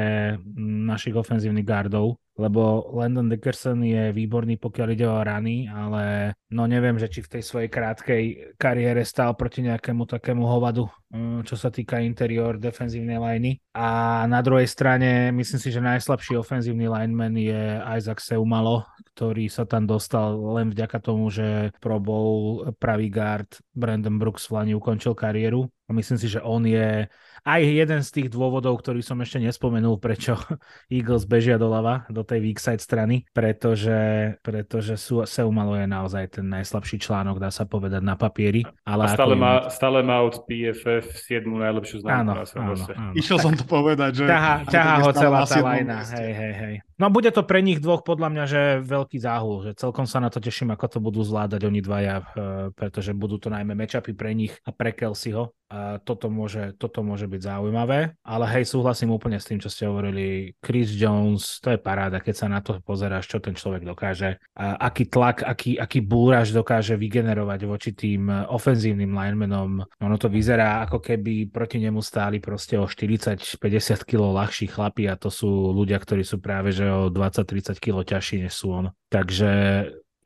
našich ofenzívnych gardov, lebo Landon Dickerson je výborný, pokiaľ ide o rany, ale no neviem, že či v tej svojej krátkej kariére stál proti nejakému takému hovadu, mm, čo sa týka interior defenzívnej liney. A na druhej strane myslím si, že najslabší ofenzívny lineman je Isaac Seumalo, ktorý sa tam dostal len vďaka tomu, že Pro Bowl pravý guard Brandon Brooks v Lani ukončil kariéru. A myslím si, že on je aj jeden z tých dôvodov, ktorý som ešte nespomenul, prečo Eagles bežia doľava do tej weak side strany, pretože, pretože sú, Seumalo je naozaj ten najslabší článok, dá sa povedať, na papieri. Ale a stále, má, stále má od PFF 7 najlepšiu známku áno, áno, áno. Išiel som to povedať, že... Ťaha, ťaha ho celá tá lajna, hej, hej, hej. No bude to pre nich dvoch podľa mňa, že veľký záhul, že celkom sa na to teším, ako to budú zvládať oni dvaja, eh, pretože budú to najmä matchupy pre nich a pre Kelseyho. A toto môže, toto môže byť zaujímavé, ale hej, súhlasím úplne s tým, čo ste hovorili. Chris Jones, to je paráda, keď sa na to pozeráš, čo ten človek dokáže, a aký tlak, aký, aký búraž dokáže vygenerovať voči tým ofenzívnym linemanom. Ono to vyzerá, ako keby proti nemu stáli proste o 40-50 kg ľahší chlapi a to sú ľudia, ktorí sú práve že o 20-30 kg ťažší, než sú on. Takže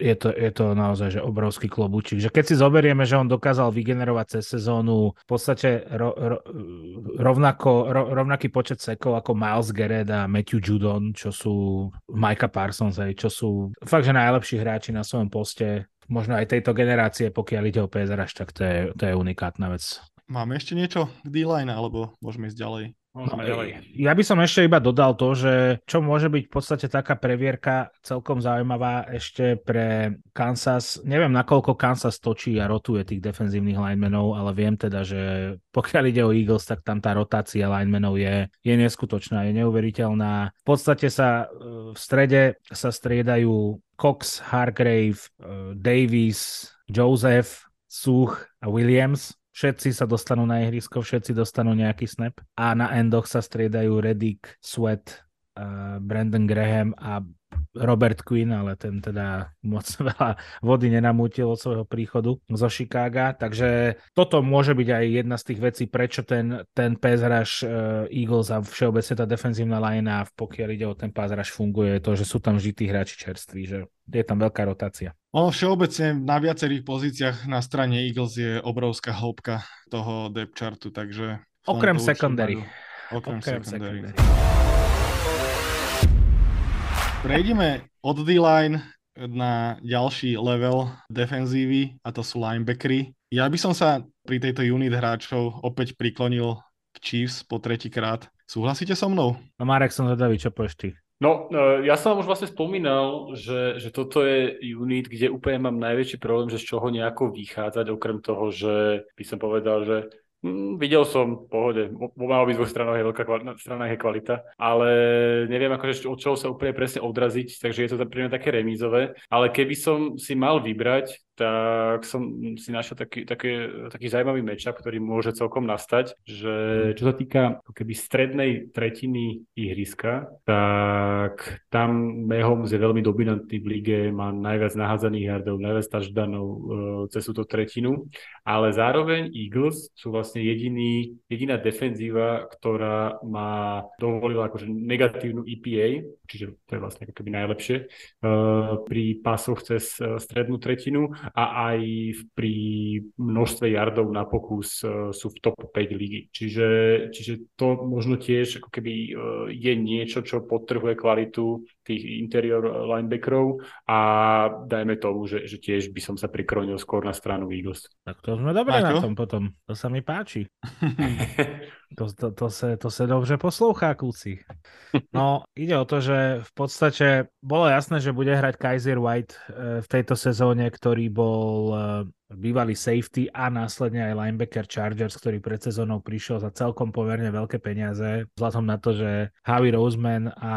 je to, je to naozaj že obrovský klobúčik. Že keď si zoberieme, že on dokázal vygenerovať cez sezónu v podstate ro, ro, rovnako, ro, rovnaký počet sekov ako Miles Garrett a Matthew Judon, čo sú Micah Parsons, aj, čo sú fakt, že najlepší hráči na svojom poste možno aj tejto generácie, pokiaľ ide o PSR, tak to je, to je unikátna vec. Máme ešte niečo k D-line, alebo môžeme ísť ďalej? Môžeme ďalej. Ja by som ešte iba dodal to, že čo môže byť v podstate taká previerka celkom zaujímavá ešte pre Kansas. Neviem, nakoľko Kansas točí a rotuje tých defenzívnych linemenov, ale viem teda, že pokiaľ ide o Eagles, tak tam tá rotácia linemenov je, je neskutočná, je neuveriteľná. V podstate sa e, v strede sa striedajú Cox, Hargrave, e, Davis, Joseph, Such a Williams Všetci sa dostanú na ihrisko, všetci dostanú nejaký snap a na endoch sa striedajú Reddick, Sweat, uh, Brandon Graham a Robert Quinn, ale ten teda moc veľa vody nenamútil od svojho príchodu zo Chicaga, takže toto môže byť aj jedna z tých vecí, prečo ten, ten pass rush uh, Eagles a všeobecne tá defenzívna line pokiaľ ide o ten pass rush funguje, to, že sú tam vždy tí hráči čerství, že je tam veľká rotácia. Ono všeobecne na viacerých pozíciách na strane Eagles je obrovská hĺbka toho depth chartu, takže... Okrem secondary. Okrem, Okrem secondary. secondary. Prejdeme od D-line na ďalší level defenzívy a to sú linebackery. Ja by som sa pri tejto unit hráčov opäť priklonil k Chiefs po tretíkrát. Súhlasíte so mnou? No Marek, som zvedavý, čo povieš ty? No, e, ja som už vlastne spomínal, že, že toto je unit, kde úplne mám najväčší problém, že z čoho nejako vychádzať, okrem toho, že by som povedal, že Mm, videl som, v pohode, na obidvoch stranách je veľká kvalita, stranách je kvalita, ale neviem akože od čoho sa úplne presne odraziť, takže je to pre mňa také remízové, ale keby som si mal vybrať, tak som si našiel taký, taký, taký zaujímavý matchup, ktorý môže celkom nastať, že čo sa týka keby strednej tretiny ihriska, tak tam Mahomes je veľmi dominantný v lige, má najviac nahádzaných yardov, najviac touchdownov uh, cez túto tretinu, ale zároveň Eagles sú vlastne jediný, jediná defenzíva, ktorá má dovolila akože negatívnu EPA, čiže to je vlastne keby najlepšie, uh, pri pásoch cez uh, strednú tretinu a aj pri množstve yardov na pokus e, sú v top 5 ligy. Čiže, čiže to možno tiež ako keby e, je niečo, čo podtrhuje kvalitu tých interior linebackerov a dajme tomu, že, že tiež by som sa prikronil skôr na stranu Eagles. Tak to sme dobre na tom potom. To sa mi páči. to, to, to, sa, to sa dobře poslouchá, kluci. No, ide o to, že v podstate bolo jasné, že bude hrať Kaiser White eh, v tejto sezóne, ktorý bol eh, bývalý safety a následne aj linebacker Chargers, ktorý pred sezónou prišiel za celkom pomerne veľké peniaze, vzhľadom na to, že Howie Roseman a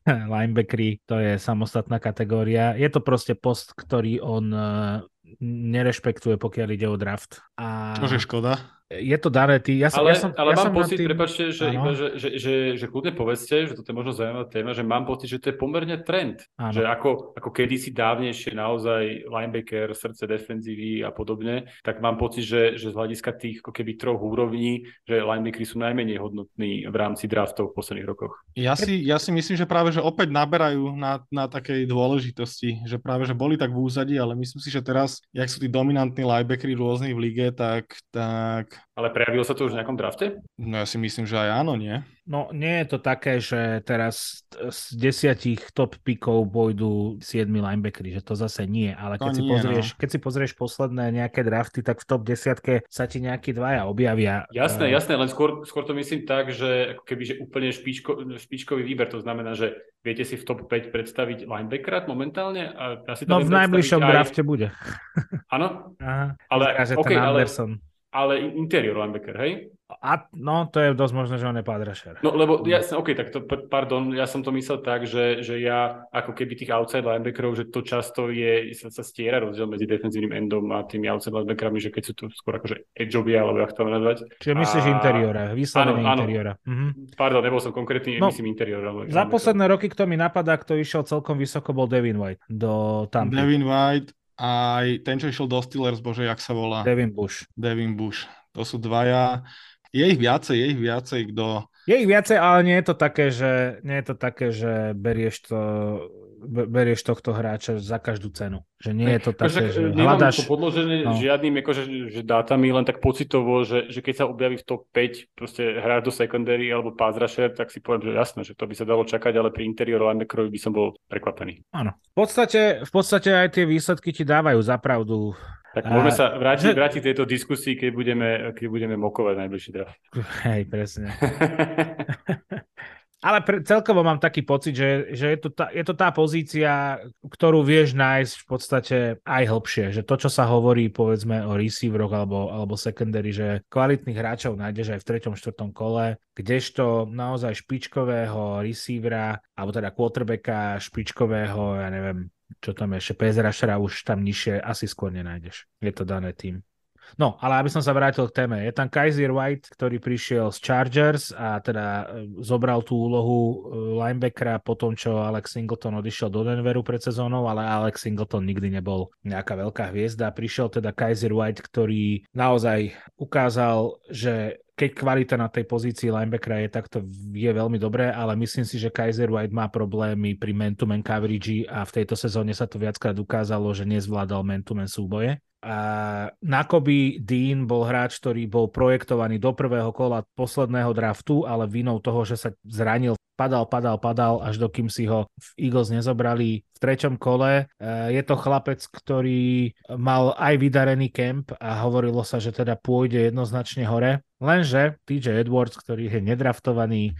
linebackery to je samostatná kategória. Je to proste post, ktorý on eh, nerešpektuje, pokiaľ ide o draft. A... Čože škoda? Je to dané. Ty, ja som, ale, ja som, ale ja mám som pocit, tým... prepáčte, že, iba, že, že, že, že kľudne povedzte, že toto je možno zaujímavá téma, že mám pocit, že to je pomerne trend. Áno. Že ako, ako kedysi dávnejšie naozaj linebacker, srdce defenzívy a podobne, tak mám pocit, že, že z hľadiska tých ako keby troch úrovní, že linebackery sú najmenej hodnotní v rámci draftov v posledných rokoch. Ja si, ja si myslím, že práve, že opäť naberajú na, na takej dôležitosti, že práve, že boli tak v úzadí, ale myslím si, že teraz, jak sú tí dominantní linebackery rôznych v lige, tak, tak ale prejavilo sa to už v nejakom drafte? No ja si myslím, že aj áno, nie? No nie je to také, že teraz z desiatich top pikov pôjdu 7 linebackery, že to zase nie, ale keď, to si, nie, pozrieš, no. keď si pozrieš posledné nejaké drafty, tak v top desiatke sa ti nejakí dvaja objavia. Jasné, uh, jasné, len skôr, skôr to myslím tak, že ako keby, že úplne špičko, špičkový výber, to znamená, že viete si v top 5 predstaviť linebackera momentálne? A ja si no v najbližšom aj... drafte bude. Áno? Ale, okay, ale, ale interior linebacker, hej? A, no, to je dosť možné, že on je rusher. No, lebo ja, OK, tak to, pardon, ja som to myslel tak, že, že ja ako keby tých outside linebackerov, že to často je, sa, sa stiera rozdiel medzi defenzívnym endom a tými outside linebackerami, že keď sú to skôr akože edgeovia, alebo jak to nazvať. Čiže myslíš a... interiora, vyslovene interiora. Mhm. Pardon, nebol som konkrétny, no, myslím interiora. Za posledné roky, kto mi napadá, kto išiel celkom vysoko, bol Devin White do Tampa. Devin White, aj ten, čo išiel do Steelers, bože, jak sa volá? Devin Bush. Devin Bush. To sú dvaja. Je ich viacej, je ich viacej, kto... Je ich viacej, ale nie je to také, že, nie je to také, že berieš to berieš tohto hráča za každú cenu. Že nie je to také, že Nemám hľadaš... to podložené no. žiadnym akože, že dátami, len tak pocitovo, že, že keď sa objaví v top 5 proste hráč do secondary alebo pass rusher, tak si poviem, že jasné, že to by sa dalo čakať, ale pri interior linebackerovi by som bol prekvapený. Áno. V podstate, v podstate aj tie výsledky ti dávajú zapravdu. Tak môžeme sa vrátiť, vrátiť tejto diskusii, keď budeme, keď budeme mokovať najbližší draft. Hej, presne. Ale pre, celkovo mám taký pocit, že, že je, to tá, je to tá pozícia, ktorú vieš nájsť v podstate aj hĺbšie. Že to, čo sa hovorí povedzme o receiveroch alebo, alebo secondary, že kvalitných hráčov nájdeš aj v treťom, štvrtom kole, kdežto naozaj špičkového receivera, alebo teda quarterbacka špičkového, ja neviem, čo tam je, ešte pass už tam nižšie asi skôr nenájdeš. Je to dané tým. No, ale aby som sa vrátil k téme, je tam Kaiser White, ktorý prišiel z Chargers a teda e, zobral tú úlohu e, linebackera po tom, čo Alex Singleton odišiel do Denveru pred sezónou, ale Alex Singleton nikdy nebol nejaká veľká hviezda. Prišiel teda Kaiser White, ktorý naozaj ukázal, že keď kvalita na tej pozícii linebackera je takto je veľmi dobré, ale myslím si, že Kaiser White má problémy pri man-to-man coverage a v tejto sezóne sa to viackrát ukázalo, že nezvládal man-to-man súboje. A Nakoby Dean bol hráč, ktorý bol projektovaný do prvého kola posledného draftu, ale vinou toho, že sa zranil, padal, padal, padal, až dokým si ho v Eagles nezobrali v treťom kole. E, Je to chlapec, ktorý mal aj vydarený kemp a hovorilo sa, že teda pôjde jednoznačne hore. Lenže TJ Edwards, ktorý je nedraftovaný e,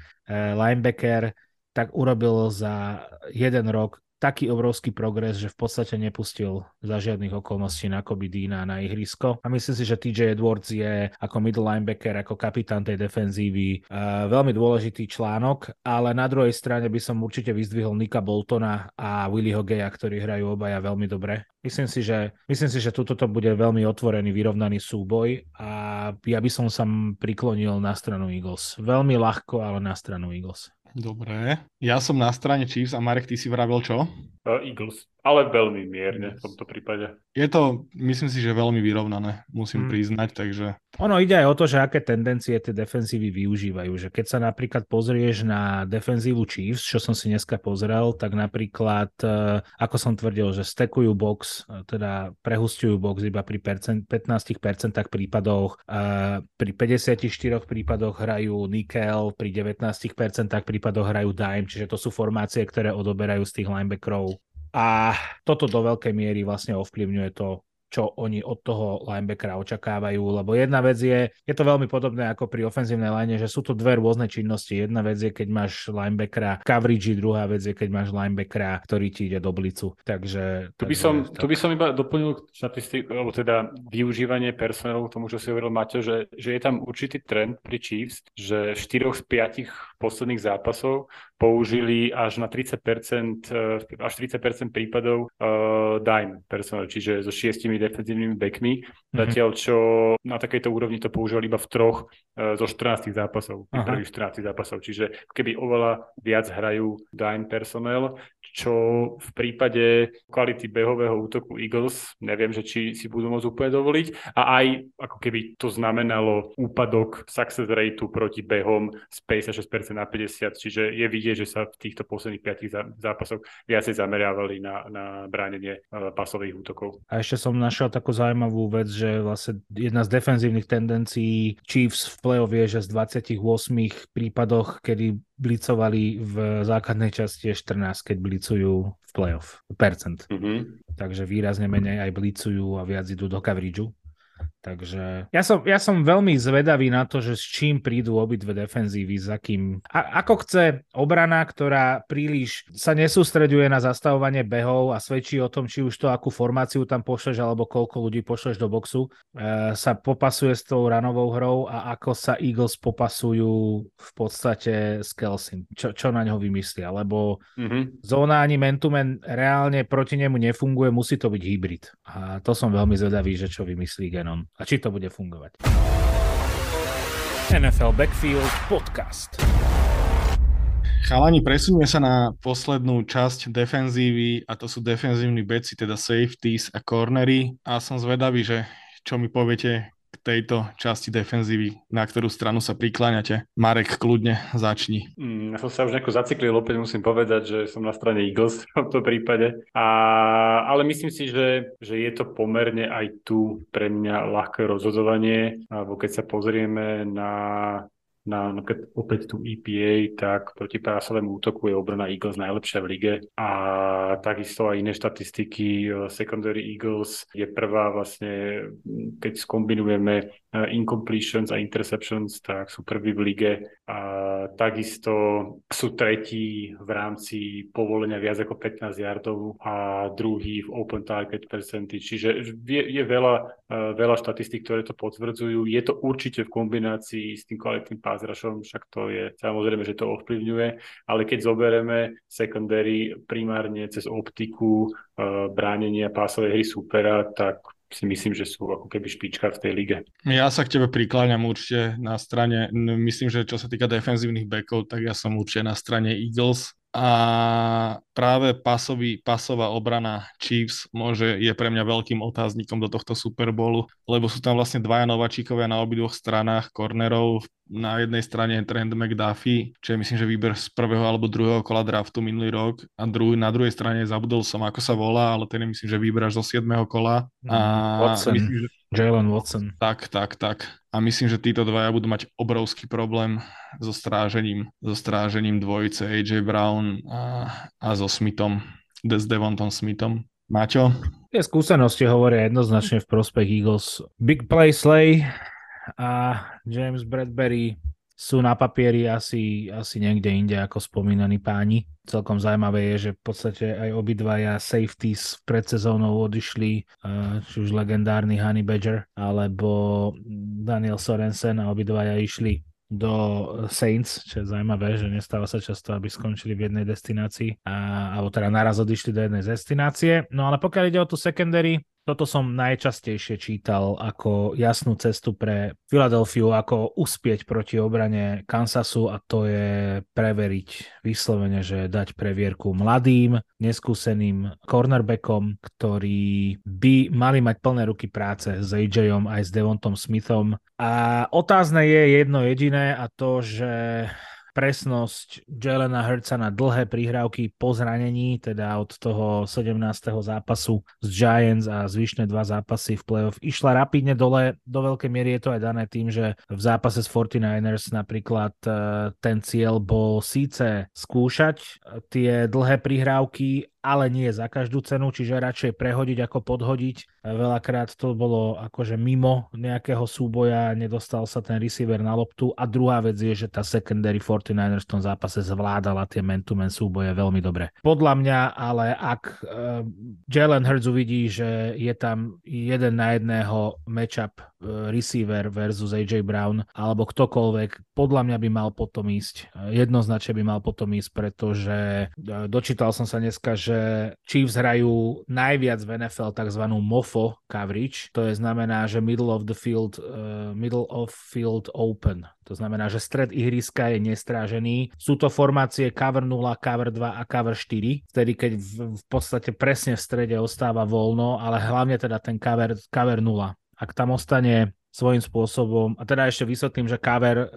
linebacker, tak urobil za jeden rok taký obrovský progres, že v podstate nepustil za žiadnych okolností na Kobe Deana na ihrisko. A myslím si, že TJ Edwards je ako middle linebacker, ako kapitán tej defenzívy uh, veľmi dôležitý článok, ale na druhej strane by som určite vyzdvihol Nika Boltona a Willyho Geja, ktorí hrajú obaja veľmi dobre. Myslím si, že, myslím si, že tuto to bude veľmi otvorený, vyrovnaný súboj a ja by som sa priklonil na stranu Eagles. Veľmi ľahko, ale na stranu Eagles. Dobre. Ja som na strane Chiefs a Marek, ty si vravel čo? Uh, Eagles, ale veľmi mierne v tomto prípade. Je to, myslím si, že veľmi vyrovnané, musím Hmm. priznať, takže Ono ide aj o to, že aké tendencie tie defenzívy využívajú. Že keď sa napríklad pozrieš na defenzívu Chiefs, čo som si dneska pozrel, tak napríklad, eh, ako som tvrdil, že stekujú box, eh, teda prehustujú box iba pri percent, 15% prípadoch, eh, pri 54 prípadoch hrajú nickel, pri 19% prípadoch hrajú dime, čiže to sú formácie, ktoré odoberajú z tých linebackerov. A toto do veľkej miery vlastne ovplyvňuje to, čo oni od toho linebackera očakávajú, lebo jedna vec je, je to veľmi podobné ako pri ofenzívnej line, že sú to dve rôzne činnosti. Jedna vec je, keď máš linebackera coverage, druhá vec je, keď máš linebackera, ktorý ti ide do blicu. Takže... Tu by, takže som, tak. tu by som iba doplnil štatistik, alebo teda využívanie personálu k tomu, čo si hovoril Maťo, že, že je tam určitý trend pri Chiefs, že v 4 z 5 posledných zápasov použili až na 30%, eh, až 30% prípadov uh, dime personál, čiže so šiestimi defenzívnymi backmi, Mhm. zatiaľ čo na takejto úrovni to používali iba v troch uh, zo 14 zápasov, prvých 14 zápasov, čiže keby oveľa viac hrajú dime personnel, čo v prípade kvality behového útoku Eagles, neviem, že či si budú môcť úplne dovoliť a aj ako keby to znamenalo úpadok success rateu proti behom z 56% na 50, čiže je vidieť, že sa v týchto posledných 5 zá- zápasoch viacej zameriavali na, na bránenie eh, pasových útokov. A ešte som našiel takú zaujímavú vec, že vlastne jedna z defenzívnych tendencií Chiefs v play-off je, že z 28 prípadoch, kedy blicovali v základnej časti je 14, keď blicujú v play-off. Percent. Mm-hmm. Takže výrazne menej aj blicujú a viac idú do coverageu. Takže ja som, ja som veľmi zvedavý na to, že s čím prídu obidve defenzívy, s akým... A, ako chce obrana, ktorá príliš sa nesústreďuje na zastavovanie behov a svedčí o tom, či už to, akú formáciu tam pošleš, alebo koľko ľudí pošleš do boxu, e, sa popasuje s tou ranovou hrou a ako sa Eagles popasujú v podstate s Kelsim. Čo, čo na ňo vymyslia, lebo Mm-hmm. zóna ani man-to-man reálne proti nemu nefunguje, musí to byť hybrid. A to som veľmi zvedavý, že čo vymyslí Genon. A či to bude fungovať. NFL Backfield Podcast. Chalani, presunieme sa na poslednú časť defenzívy a to sú defenzívni beci, teda safeties a cornery a som zvedavý, že čo mi poviete k tejto časti defenzívy, na ktorú stranu sa prikláňate. Marek, kľudne začni. Mm, ja som sa už nejako zaciklil, opäť musím povedať, že som na strane Eagles v tomto prípade. A, ale myslím si, že, že je to pomerne aj tu pre mňa ľahké rozhodovanie, alebo keď sa pozrieme na na napríklad opäť tú EPA, tak proti pásovému útoku je obrana Eagles najlepšia v lige a takisto aj iné štatistiky. Secondary Eagles je prvá vlastne, keď skombinujeme Eh, incompletions a interceptions, tak sú prví v lige. A takisto sú tretí v rámci povolenia viac ako 15 yardov a druhý v open target percentage. Čiže je, je veľa, eh, veľa štatistík, ktoré to potvrdzujú. Je to určite v kombinácii s tým kvalitným pázrašom, však to je samozrejme, že to ovplyvňuje, ale keď zoberieme secondary primárne cez optiku, eh, bránenia pásovej hry supera, tak si myslím, že sú ako keby špička v tej lige. Ja sa k tebe prikláňam určite na strane, myslím, že čo sa týka defenzívnych backov, tak ja som určite na strane Eagles a práve pasový, pasová obrana Chiefs môže, je pre mňa veľkým otáznikom do tohto Super Bowlu, lebo sú tam vlastne dvaja nováčikovia na obidvoch stranách kornerov. Na jednej strane je Trent McDuffie, čo je myslím, že výber z prvého alebo druhého kola draftu minulý rok a druhý, na druhej strane zabudol som, ako sa volá, ale ten je myslím, že výber až zo 7. kola. A Watson. myslím, že Jalen Watson. Tak, tak, tak. A myslím, že títo dvaja budú mať obrovský problém so strážením, so strážením dvojice AJ Brown a, a so Smithom, s Devontom Smithom. Maťo? Tie skúsenosti hovoria jednoznačne v prospech Eagles. Big play Slay a James Bradbury sú na papieri asi, asi niekde inde ako spomínaní páni. Celkom zaujímavé je, že v podstate aj obidvaja safeties pred sezónou odišli, či už legendárny Honey Badger alebo Daniel Sorensen a obidvaja išli do Saints, čo je zaujímavé, že nestáva sa často, aby skončili v jednej destinácii, a, alebo teda naraz odišli do jednej destinácie. No ale pokiaľ ide o tú secondary, toto som najčastejšie čítal ako jasnú cestu pre Filadelfiu, ako uspieť proti obrane Kansasu a to je preveriť vyslovene, že dať previerku mladým, neskúseným cornerbackom, ktorí by mali mať plné ruky práce s AJom aj s Devontom Smithom. A otázne je jedno jediné a to, že presnosť Jelena Hurtsa na dlhé prihrávky po zranení, teda od toho 17. zápasu z Giants a zvyšné dva zápasy v playoff išla rapidne dole. Do veľkej miery je to aj dané tým, že v zápase s 49ers napríklad e, ten cieľ bol síce skúšať tie dlhé prihrávky, ale nie za každú cenu, čiže radšej prehodiť ako podhodiť. Veľakrát to bolo akože mimo nejakého súboja, nedostal sa ten receiver na loptu a druhá vec je, že tá secondary 49ers v tom zápase zvládala tie man-to-man súboje veľmi dobre. Podľa mňa, ale ak uh, Jalen Hurts uvidí, že je tam jeden na jedného matchup receiver versus AJ Brown alebo ktokoľvek, podľa mňa by mal potom ísť. Jednoznačne by mal potom ísť, pretože uh, dočítal som sa dneska, že Chiefs hrajú najviac v NFL tzv. MOFO coverage, to je znamená, že middle of the field, middle of field open. To znamená, že stred ihriska je nestrážený. Sú to formácie cover 0, cover 2 a cover 4, vtedy keď v, v podstate presne v strede ostáva voľno, ale hlavne teda ten cover, cover 0. Ak tam ostane svojím spôsobom. A teda ešte vysvetlím, že cover e,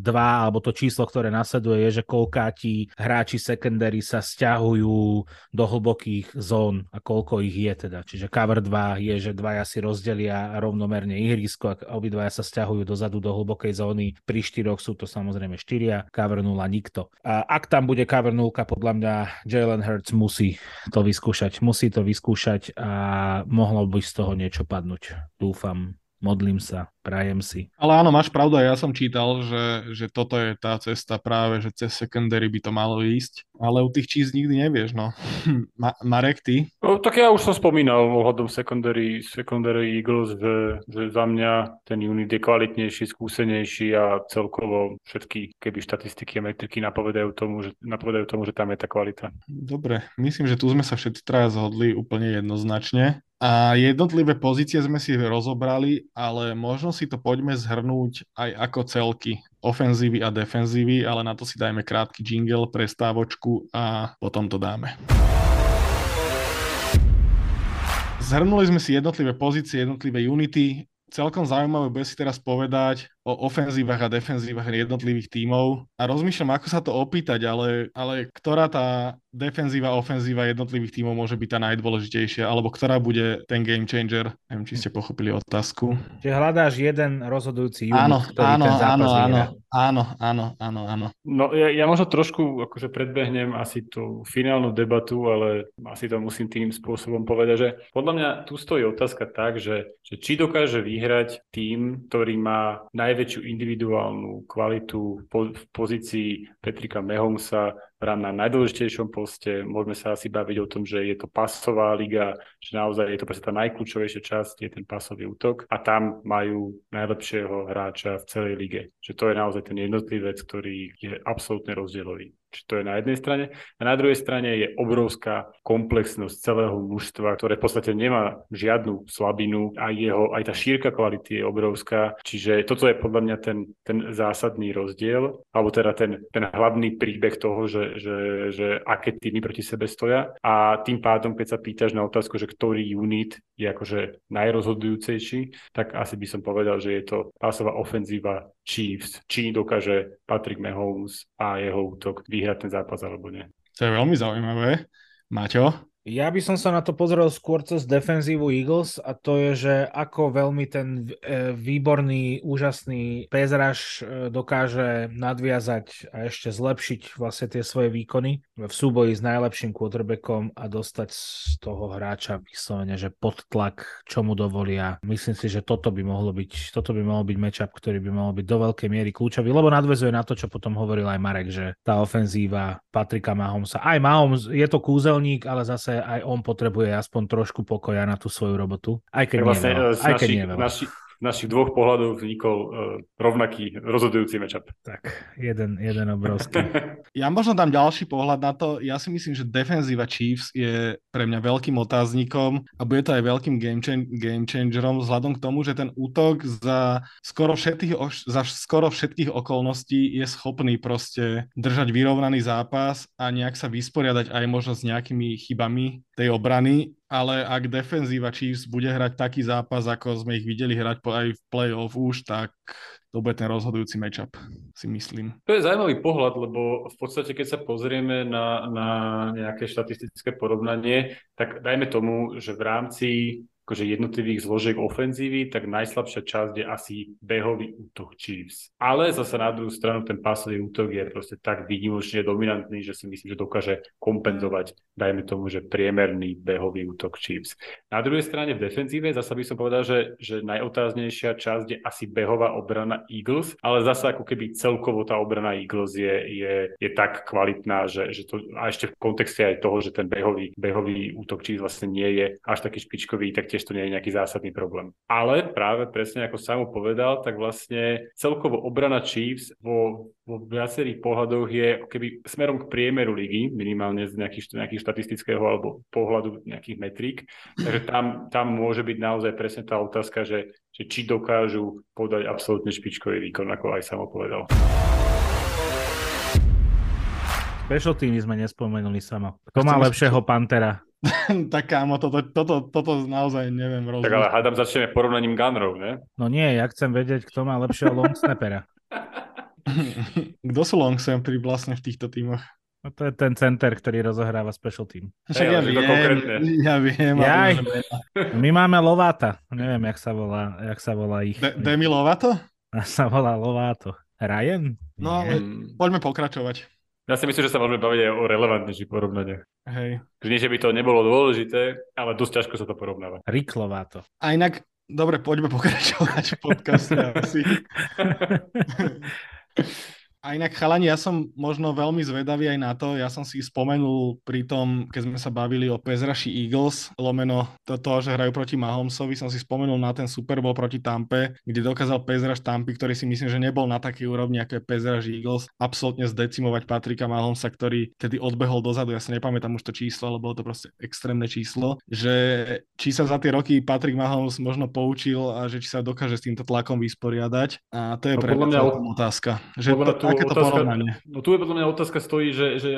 2 alebo to číslo, ktoré nasleduje, je, že koľkáti hráči secondary sa stiahujú do hlbokých zón a koľko ich je teda. Čiže cover 2 je, že dvaja si rozdelia rovnomerne ihrisko a obidvaja sa stiahujú dozadu do hlbokej zóny. Pri štyroch sú to samozrejme štyria, cover 0 nikto. A ak tam bude cover 0, podľa mňa Jalen Hurts musí to vyskúšať. Musí to vyskúšať a mohlo by z toho niečo padnúť. Dúfam modlím sa, prajem si. Ale áno, máš pravdu, ja som čítal, že, že toto je tá cesta práve, že cez secondary by to malo ísť, ale u tých čísl nikdy nevieš, no. Ma- Marek, ty? No, tak ja už som spomínal ohľadom secondary, secondary Eagles, že, že za mňa ten unit je kvalitnejší, skúsenejší a celkovo všetky keby štatistiky a metriky napovedajú tomu, že, napovedajú tomu, že tam je tá kvalita. Dobre, myslím, že tu sme sa všetci traja zhodli úplne jednoznačne. A jednotlivé pozície sme si rozobrali, ale možno si to poďme zhrnúť aj ako celky ofenzívy a defenzívy, ale na to si dajme krátky jingle, prestávočku a potom to dáme. Zhrnuli sme si jednotlivé pozície, jednotlivé unity celkom zaujímavé bude si teraz povedať o ofenzívach a defenzívach jednotlivých tímov a rozmýšľam, ako sa to opýtať, ale, ale ktorá tá defenzíva, ofenzíva jednotlivých tímov môže byť tá najdôležitejšia, alebo ktorá bude ten game changer? Neviem, či ste pochopili otázku. Čiže hľadáš jeden rozhodujúci unit, áno, ktorý áno, ten zápas áno, áno, áno, áno, áno, áno. No ja, ja možno trošku akože predbehnem asi tú finálnu debatu, ale asi to musím tým spôsobom povedať, že podľa mňa tu stojí otázka tak, že, že či dokáže vyhrať tým, ktorý má najväčšiu individuálnu kvalitu v pozícii Petrika Mehomsa, hrám na najdôležitejšom poste, môžeme sa asi baviť o tom, že je to pasová liga, že naozaj je to presne tá najkľúčovejšia časť, je ten pasový útok a tam majú najlepšieho hráča v celej lige. Že to je naozaj ten jednotlivec, ktorý je absolútne rozdielový. Čiže to je na jednej strane. A na druhej strane je obrovská komplexnosť celého mužstva, ktoré v podstate nemá žiadnu slabinu. Aj, jeho, aj tá šírka kvality je obrovská. Čiže toto je podľa mňa ten, ten zásadný rozdiel, alebo teda ten, ten hlavný príbeh toho, že, že, že aké týmy proti sebe stoja. A tým pádom, keď sa pýtaš na otázku, že ktorý unit je akože najrozhodujúcejší, tak asi by som povedal, že je to pásová ofenzíva Chiefs, či dokáže Patrick Mahomes a jeho útok vyhrať ten zápas alebo nie. To je veľmi zaujímavé. Maťo? Ja by som sa na to pozrel skôr cez defenzívu Eagles a to je, že ako veľmi ten e, výborný, úžasný pezraž e, dokáže nadviazať a ešte zlepšiť vlastne tie svoje výkony v súboji s najlepším quarterbackom a dostať z toho hráča vyslovene, že pod tlak, čo mu dovolia. Myslím si, že toto by mohlo byť, toto by mohol byť matchup, ktorý by mohol byť do veľkej miery kľúčový, lebo nadvezuje na to, čo potom hovoril aj Marek, že tá ofenzíva Patrika Mahomesa, aj Mahomes je to kúzelník, ale zase aj on potrebuje aspoň trošku pokoja na tú svoju robotu. Aj keď vlastne, nie veľa. z Aj keď našich, nie veľa. Naši, našich dvoch pohľadov vznikol uh, rovnaký rozhodujúci matchup. Tak, jeden, jeden obrovský. Ja možno dám ďalší pohľad na to. Ja si myslím, že defenzíva Chiefs je pre mňa veľkým otáznikom a bude to aj veľkým game, chan- game changerom vzhľadom k tomu, že ten útok za skoro, všetkých, za skoro všetkých okolností je schopný proste držať vyrovnaný zápas a nejak sa vysporiadať aj možno s nejakými chybami tej obrany ale ak defenzíva Chiefs bude hrať taký zápas, ako sme ich videli hrať aj v play-off už, tak to bude ten rozhodujúci matchup, si myslím. To je zaujímavý pohľad, lebo v podstate, keď sa pozrieme na, na nejaké štatistické porovnanie, tak dajme tomu, že v rámci akože jednotlivých zložiek ofenzívy, tak najslabšia časť je asi behový útok Chiefs. Ale zase na druhú stranu ten pásový útok je proste tak výnimočne dominantný, že si myslím, že dokáže kompenzovať, dajme tomu, že priemerný behový útok Chiefs. Na druhej strane v defenzíve zase by som povedal, že, že najotáznejšia časť je asi behová obrana Eagles, ale zase ako keby celkovo tá obrana Eagles je, je, je tak kvalitná, že, že to, a ešte v kontexte aj toho, že ten behový, behový útok Chiefs vlastne nie je až taký špičkový, tak tiež to nie je nejaký zásadný problém. Ale práve presne ako Samu povedal, tak vlastne celkovo obrana Chiefs vo, vo viacerých pohľadoch je keby smerom k priemeru ligy, minimálne z nejakých, nejakých štatistického alebo pohľadu nejakých metrík. Takže tam, tam môže byť naozaj presne tá otázka, že, že či dokážu podať absolútne špičkový výkon, ako aj Samo povedal. Special teamy sme nespomenuli sama. Kto má lepšieho Pantera? tak kámo, toto, toto, toto naozaj neviem Tak rozhodnúť. ale hádam začneme porovnaním gunrov, ne? No nie, ja chcem vedieť, kto má lepšieho long snappera. Kto sú long snappery vlastne v týchto tímoch? No to je ten center, ktorý rozohráva special team. Však ja to viem, ja viem. Jaj. My máme Lováta. Neviem, jak sa volá, jak sa volá ich. De- Demi Lovato? A sa volá Lováto. Ryan? No, ale- Poďme pokračovať. Ja si myslím, že sa môžeme baviť aj o relevantnejších porovnaniach. Hej. Že Nie, že by to nebolo dôležité, ale dosť ťažko sa to porovnáva. Rick Lováto. A inak, dobre, poďme pokračovať v podcaste asi. A inak, chalani, ja som možno veľmi zvedavý aj na to, ja som si spomenul pri tom, keď sme sa bavili o Pezraši Eagles, lomeno to, to, že hrajú proti Mahomesovi, som si spomenul na ten Super Bowl proti Tampe, kde dokázal Pezraš Tampy, ktorý si myslím, že nebol na takej úrovni, ako je Pezraš Eagles, absolútne zdecimovať Patrika Mahomesa, ktorý tedy odbehol dozadu, ja sa nepamätám už to číslo, ale bolo to proste extrémne číslo, že či sa za tie roky Patrick Mahomes možno poučil a že či sa dokáže s týmto tlakom vysporiadať. A to je No, pre mňa otázka. Že to, ak, takéto otázka, porovnanie. no tu je podľa mňa otázka stojí, že, že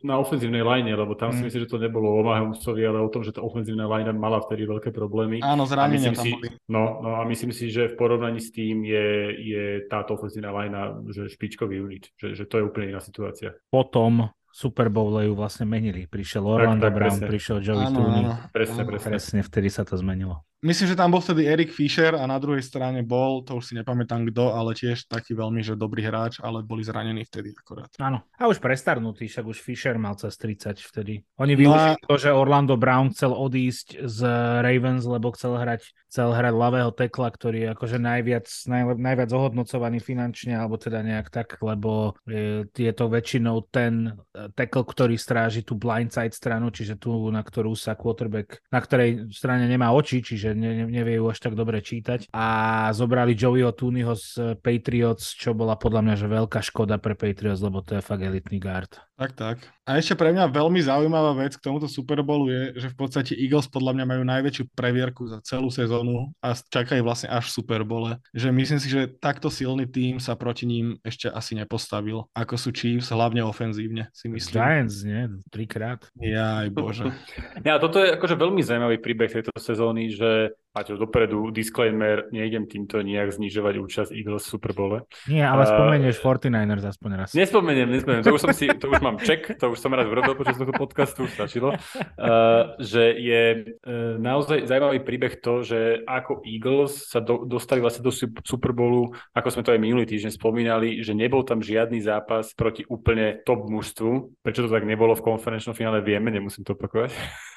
na ofenzívnej line, lebo tam si Mm. myslím, že to nebolo o Mahomesovi, ale o tom, že tá ofenzívna line mala vtedy veľké problémy. Áno, A zranenia tam si, boli. no, no a myslím si, že v porovnaní s tým je, je táto ofenzívna linea že špičkový unit, že, že to je úplne iná situácia. Potom Super Bowl ju vlastne menili. Prišiel Orlando tak, Brown, presne. prišiel Joey Tooney. Presne, presne. Presne vtedy sa to zmenilo. Myslím, že tam bol vtedy Erik Fischer a na druhej strane bol, to už si nepamätám kto, ale tiež taký veľmi, že dobrý hráč, ale boli zranení vtedy akorát. Áno. A už prestarnutý, však už Fisher mal cez 30 vtedy. Oni No využili to, že Orlando Brown chcel odísť z Ravens, lebo chcel hrať, chcel hrať ľavého tekla, ktorý je akože najviac, najle, najviac ohodnocovaný finančne, alebo teda nejak tak, lebo je, je to väčšinou ten eh, tackle, ktorý stráži tú blindside stranu, čiže tú, na ktorú sa quarterback, na ktorej strane nemá oči, čiže ne, ne- nevie ju až tak dobre čítať. A zobrali Joeyho Tooneyho z Patriots, čo bola podľa mňa že veľká škoda pre Patriots, lebo to je fakt elitný guard. Tak, tak. A ešte pre mňa veľmi zaujímavá vec k tomuto Super Bowlu je, že v podstate Eagles podľa mňa majú najväčšiu previerku za celú sezónu a čakajú vlastne až v Super Bowle. Že myslím si, že takto silný tým sa proti ním ešte asi nepostavil, ako sú Chiefs, hlavne ofenzívne, si myslím. Giants, nie? Trikrát. Jaj, bože. Ja, toto je akože veľmi zaujímavý príbeh tejto sezóny, že máte dopredu disclaimer, nejdem týmto nejak znižovať účasť Eagles v Super Bowle. Nie, ale A- spomenieš 49ers aspoň raz. Nespomeniem, nespomeniem, to už som si, to už mám check, to už som raz urobil počas tohto podcastu, už stačilo, uh, že je uh, naozaj zaujímavý príbeh to, že ako Eagles sa do, dostali vlastne do Sup- Super Bowlu, ako sme to aj minulý týždeň spomínali, že nebol tam žiadny zápas proti úplne top mužstvu. Prečo to tak nebolo v konferenčnom finále, vieme, nemusím to opakovať.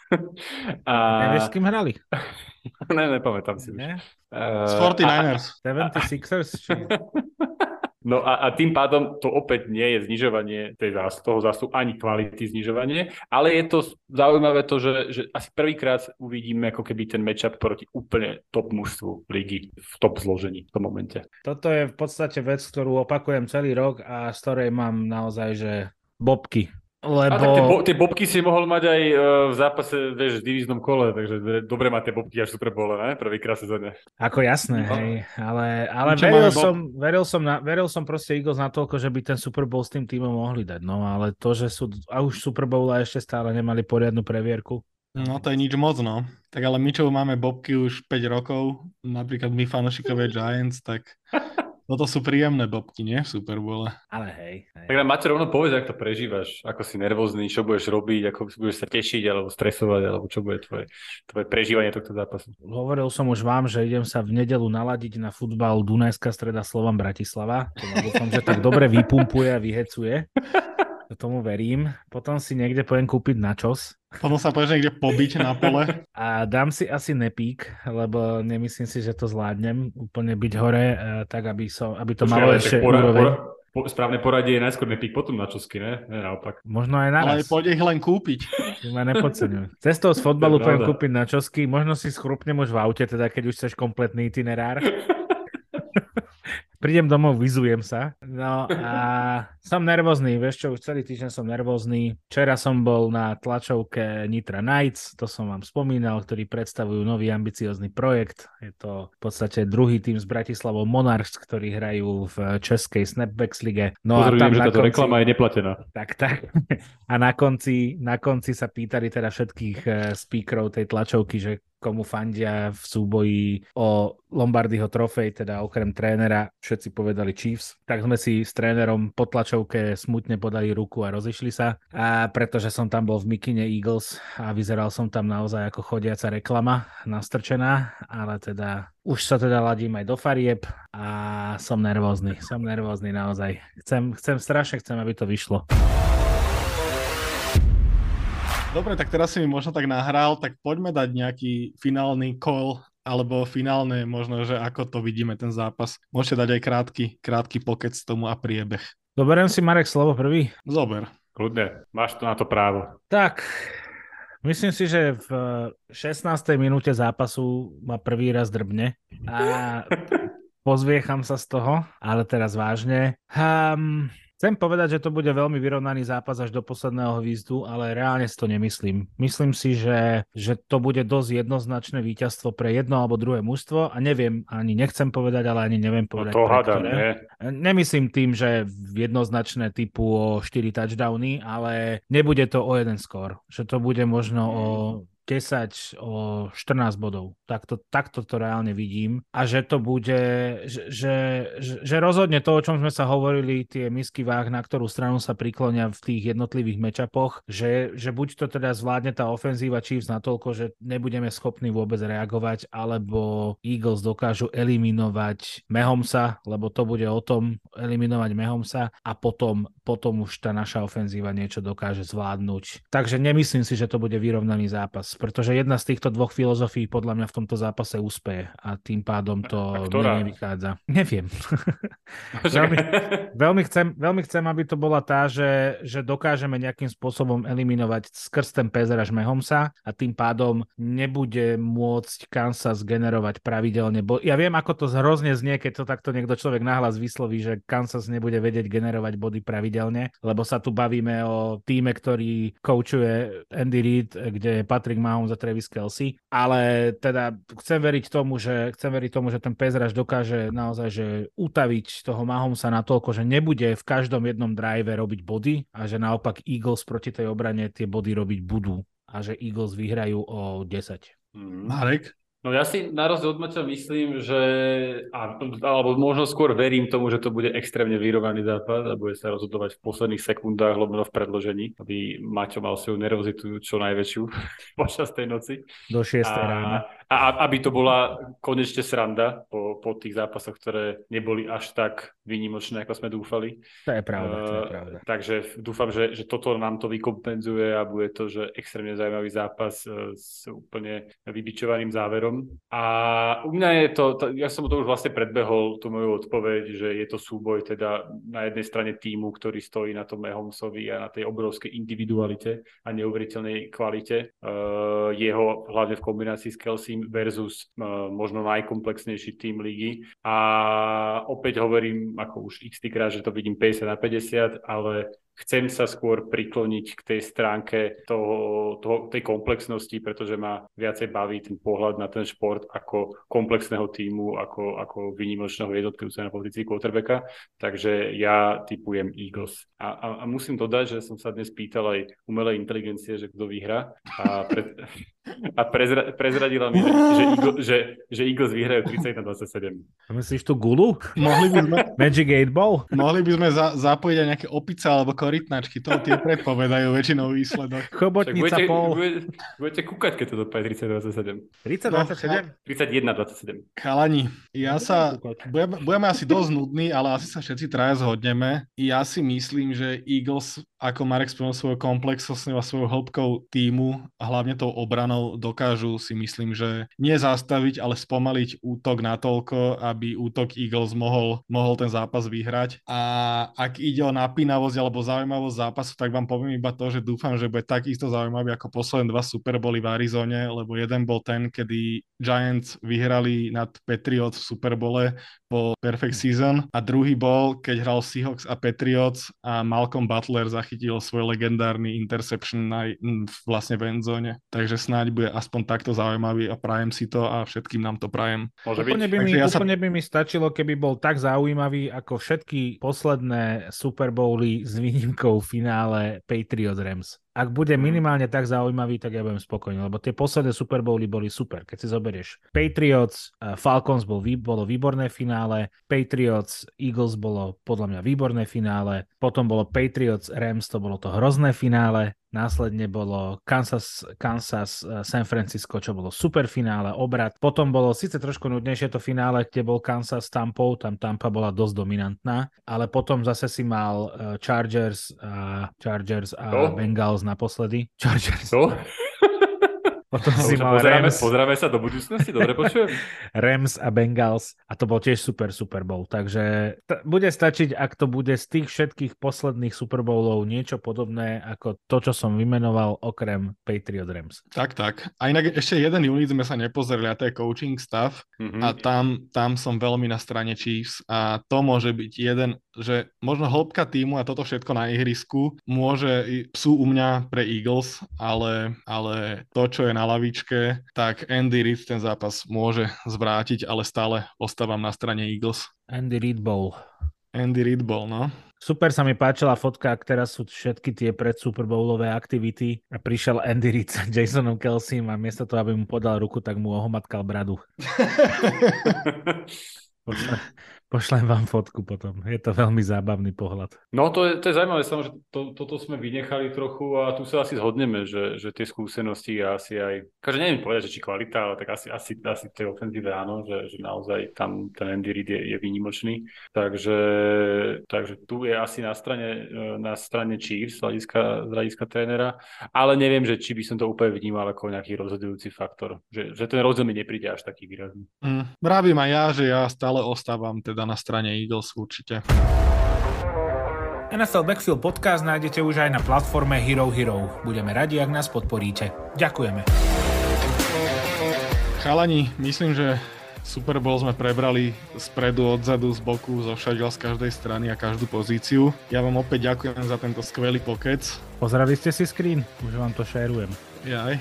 A... Nevieš, s kým hrali? ne, nepamätám si už. Nie? Uh, Z 49ers. 76ers? Či... No a, a tým pádom to opäť nie je znižovanie tej zás, toho zástupu, ani kvality znižovanie, ale je to zaujímavé to, že, že asi prvýkrát uvidíme ako keby ten matchup proti úplne top mužstvu ligy v top zložení v tom momente. Toto je v podstate vec, ktorú opakujem celý rok a z ktorej mám naozaj, že bobky. A tak tie, Lebo... bo, tie bobky si mohol mať aj uh, v zápase, vieš, v divíznom kole, takže dobre má tie bobky až super bole, ne? Prvýkrát sezóne. Ako jasné, No. hej. Ale, ale veril, Bob? som, veril, som na, veril som proste Eagles natoľko, že by ten Super Bowl s tým týmom mohli dať. No ale to, že sú a už Super Bowl a ešte stále nemali poriadnu previerku. No to je nič moc, no. Tak ale my, čo máme bobky už 5 rokov, napríklad my fanošikovia Giants, tak toto sú príjemné bobky, nie? V Super Bowle. Ale hej. hej. Tak nám Maťo rovno povedz, ako to prežívaš, ako si nervózny, čo budeš robiť, ako budeš sa tešiť, alebo stresovať, alebo čo bude tvoje, tvoje prežívanie tohto zápasu. Hovoril som už vám, že idem sa v nedelu naladiť na futbal Dunajská streda Slovan Bratislava. To dúfam, že tak dobre vypumpuje a vyhecuje. Tomu verím. Potom si niekde pojem kúpiť načos. Potom sa pôjdeš niekde pobiť na pole. A dám si asi nepík, lebo nemyslím si, že to zvládnem úplne byť hore, eh, tak aby, som, aby to Počkaj, malo ale ešte pora, úroveň. pora, po, správne poradie je najskôr nepík, potom na čosky, ne? Ne, naopak. Možno aj Ale naraz. poď ich len kúpiť. Ty ma nepodceňuj. Cestou z fotbalu pravda. kúpiť na čosky, možno si schrupnem už v aute, teda keď už chceš kompletný itinerár. Prídem domov, vyzujem sa. No a som nervózny, vieš čo, už celý týždeň som nervózny. Včera som bol na tlačovke Nitra Knights, to som vám spomínal, ktorí predstavujú nový ambiciózny projekt. Je to v podstate druhý tým z Bratislavou Monarchs, ktorí hrajú v českej Snapbacks lige. No Pozor, a tam viem, že táto konci... reklama je neplatená. Tak, tak. A na konci, na konci sa pýtali teda všetkých eh, speakerov tej tlačovky, že komu fandia v súboji o Lombardyho trofej, teda okrem trénera, všetci povedali Chiefs. Tak sme si s trénerom po tlačovke smutne podali ruku a rozišli sa. A pretože som tam bol v mikine Eagles a vyzeral som tam naozaj ako chodiaca reklama nastrčená, ale teda už sa teda ladím aj do farieb a som nervózny. Som nervózny naozaj. Chcem, chcem strašne chcem, aby to vyšlo. Dobre, tak teraz si mi možno tak nahral, tak poďme dať nejaký finálny call alebo finálne možno, že ako to vidíme ten zápas. Môžete dať aj krátky, krátky pokec tomu a priebeh. Doberiem si Marek slovo prvý. Zober. Kľudne, máš to na to právo. Tak, myslím si, že v 16. minúte zápasu ma prvý raz drbne a pozviecham sa z toho, ale teraz vážne. Um, Chcem povedať, že to bude veľmi vyrovnaný zápas až do posledného výzdu, ale reálne si to nemyslím. Myslím si, že, že to bude dosť jednoznačné víťazstvo pre jedno alebo druhé mužstvo a neviem, ani nechcem povedať, ale ani neviem povedať. No to hádam, nie. Nemyslím tým, že jednoznačné typu o 4 touchdowny, ale nebude to o jeden skôr. Že to bude možno o 10 o 14 bodov. Takto, takto to reálne vidím. A že to bude, že, že, že, rozhodne to, o čom sme sa hovorili, tie misky váh, na ktorú stranu sa priklonia v tých jednotlivých mečapoch, že, že buď to teda zvládne tá ofenzíva Chiefs natoľko, že nebudeme schopní vôbec reagovať, alebo Eagles dokážu eliminovať Mehomsa, lebo to bude o tom eliminovať Mehomsa a potom, potom už tá naša ofenzíva niečo dokáže zvládnuť. Takže nemyslím si, že to bude vyrovnaný zápas pretože jedna z týchto dvoch filozofií podľa mňa v tomto zápase úspeje a tým pádom to A ktorá? mne nevychádza. Neviem. veľmi, veľmi, chcem, veľmi chcem, aby to bola tá, že, že dokážeme nejakým spôsobom eliminovať skrz ten Pezeraž Mehomsa a tým pádom nebude môcť Kansas generovať pravidelne. Bo ja viem, ako to hrozne znie, keď to takto niekto človek nahlas vysloví, že Kansas nebude vedieť generovať body pravidelne, lebo sa tu bavíme o týme, ktorý koučuje Andy Reid, kde je Patrick Mahomes a Travis Kelsey, ale teda chcem veriť tomu, že chcem veriť tomu, že ten Pezraž dokáže naozaj že utaviť toho Mahomesa natoľko, že nebude v každom jednom drive robiť body a že naopak Eagles proti tej obrane tie body robiť budú a že Eagles vyhrajú o 10. Mm. Marek? No ja si na rozdiel od Maťa myslím, že alebo možno skôr verím tomu, že to bude extrémne vyrovnaný zápas a bude sa rozhodovať v posledných sekundách, lomeno v predložení, aby Maťo mal svoju nervozitu čo najväčšiu počas tej noci. Do 6. A, rána. A aby to bola konečne sranda po, po tých zápasoch, ktoré neboli až tak výnimočné, ako sme dúfali. To je pravda, to je Uh, pravda. takže dúfam, že, že toto nám to vykompenzuje a bude to, že extrémne zaujímavý zápas uh, s úplne vybičovaným záverom. A u mňa je to, to, ja som to už vlastne predbehol, tú moju odpoveď, že je to súboj teda na jednej strane týmu, ktorý stojí na tom Mahomsovi a na tej obrovskej individualite a neuveriteľnej kvalite. Uh, jeho hlavne v kombinácii s Kelsim versus uh, možno najkomplexnejší tým ligy. A opäť hovorím, ako už x krát, že to vidím 50 na 50, ale chcem sa skôr prikloniť k tej stránke toho, toho, tej komplexnosti, pretože ma viacej baví ten pohľad na ten šport ako komplexného týmu, ako, ako výnimočného jednotlivca na pozícii quarterbacka. Takže ja typujem Eagles. A, a, a musím dodať, že som sa dnes pýtal aj umelej inteligencie, že kto vyhrá. A, pred, a prezra, prezradila mi, že, Eagle, že, že Eagles vyhrajú 30 na 27. Myslíš tú gulu? Mohli by sme, Magic 8 Ball? mohli by sme za, zapojiť aj nejaké opice alebo korytnačky, to tie predpovedajú väčšinou výsledok. Chobotnica budete, pol. budete, budete kúkať, keď to dopadne 30 27. 30, No, 27? 31 27. Chalani, ja sa, budeme, budeme asi dosť nudní, ale asi sa všetci traja zhodneme. Ja si myslím, že Eagles, ako Marek spomenul svojou komplexnosťou a svojou hĺbkou týmu a hlavne tou obranou dokážu si myslím, že nie zastaviť, ale spomaliť útok natoľko, aby útok Eagles mohol, mohol ten zápas vyhrať. A ak ide o napínavosť alebo zaujímavosť zápasu, tak vám poviem iba to, že dúfam, že bude takisto zaujímavý ako posledné dva Super Bowly v Arizone, lebo jeden bol ten, kedy Giants vyhrali nad Patriots v Super Bowle po Perfect Season a druhý bol, keď hral Seahawks a Patriots a Malcolm Butler zachytil svoj legendárny interception na, vlastne v endzone. Takže snáď bude aspoň takto zaujímavý a prajem si to a všetkým nám to prajem. Môže byť? Úplne by, mi, ja sa- úplne by mi stačilo, keby bol tak zaujímavý ako všetky posledné Super Bowly s výnimkou v finále Patriots Rams. Ak bude Mhm. minimálne tak zaujímavý, tak ja budem spokojný, lebo tie posledné Super Bowly boli super. Keď si zoberieš Patriots, eh, Falcons bol, bolo výborné finále, Patriots, Eagles bolo podľa mňa výborné finále, potom bolo Patriots, Rams, to bolo to hrozné finále, Následne bolo Kansas, Kansas, eh, San Francisco, čo bolo super finále, obrad. Potom bolo síce trošku nudnejšie to finále, kde bol Kansas s Tampou, tam Tampa bola dosť dominantná, ale potom zase si mal eh, Chargers a, Chargers a To? Bengals naposledy. Chargers. Co? Potom si mal Pozeráme, Rams, pozeráme sa do budúcnosti, dobre počujem? Rams a Bengals a to bol tiež super Super Bowl. Takže t- bude stačiť, ak to bude z tých všetkých posledných Super Bowlov niečo podobné ako to, čo som vymenoval okrem Patriot Rams. Tak, tak. A inak ešte jeden unit sme sa nepozreli a to je coaching staff Mhm. a tam, tam som veľmi na strane Chiefs a to môže byť jeden že možno hĺbka týmu a toto všetko na ihrisku môže, sú u mňa pre Eagles, ale, ale to, čo je na lavičke, tak Andy Reid ten zápas môže zvrátiť, ale stále ostávam na strane Eagles. Andy Reid bol. Andy Reid bol, no. Super sa mi páčila fotka, ak teraz sú všetky tie pred Super Bowlové aktivity a prišiel Andy Reid s Jasonom Kelsim a miesto toho, aby mu podal ruku, tak mu ohomatkal bradu. Pošlem vám fotku potom. Je to veľmi zábavný pohľad. No to je, to je zaujímavé, že to, toto sme vynechali trochu a tu sa asi zhodneme, že, že tie skúsenosti asi aj, každý neviem povedať, že či kvalita, ale tak asi, asi, asi tej ofenzíve áno, že, že naozaj tam ten Andy Reid je, je výnimočný. Takže, takže tu je asi na strane, na strane Chiefs z hľadiska, z hľadiska trénera, ale neviem, že či by som to úplne vnímal ako nejaký rozhodujúci faktor. Že, že ten rozdiel mi nepríde až taký výrazný. Mm, vravím aj ja, že ja stále ostávam teda teda na strane Eagles určite. NFL Backfield podcast nájdete už aj na platforme Hero Hero. Budeme radi, ak nás podporíte. Ďakujeme. Chalani, myslím, že Super Bowl sme prebrali spredu, odzadu, z boku, zo všadiaľ z každej strany a každú pozíciu. Ja vám opäť ďakujem za tento skvelý pokec. Pozreli ste si screen? Už vám to šerujem. Jaj.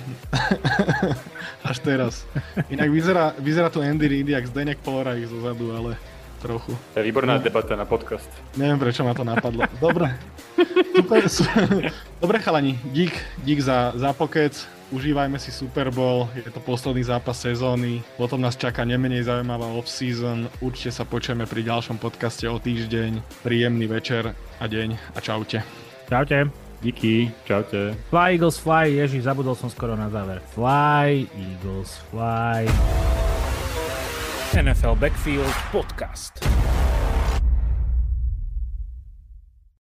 Až teraz. Inak vyzerá, vyzerá tu Andy Reid jak Zdenek Polorajch zozadu, ale trochu. To je výborná no. debata na podcast. Neviem, prečo ma to napadlo. Dobre. Super, Dobre chalani, dík, dík za, za pokec. Užívajme si Super Bowl, je to posledný zápas sezóny, potom nás čaká nemenej zaujímavá off-season, určite sa počujeme pri ďalšom podcaste o týždeň, príjemný večer a deň a čaute. Čaute. Díky, čaute. Fly Eagles Fly, ježi, zabudol som skoro na záver. Fly Eagles Fly. NFL Backfield Podcast.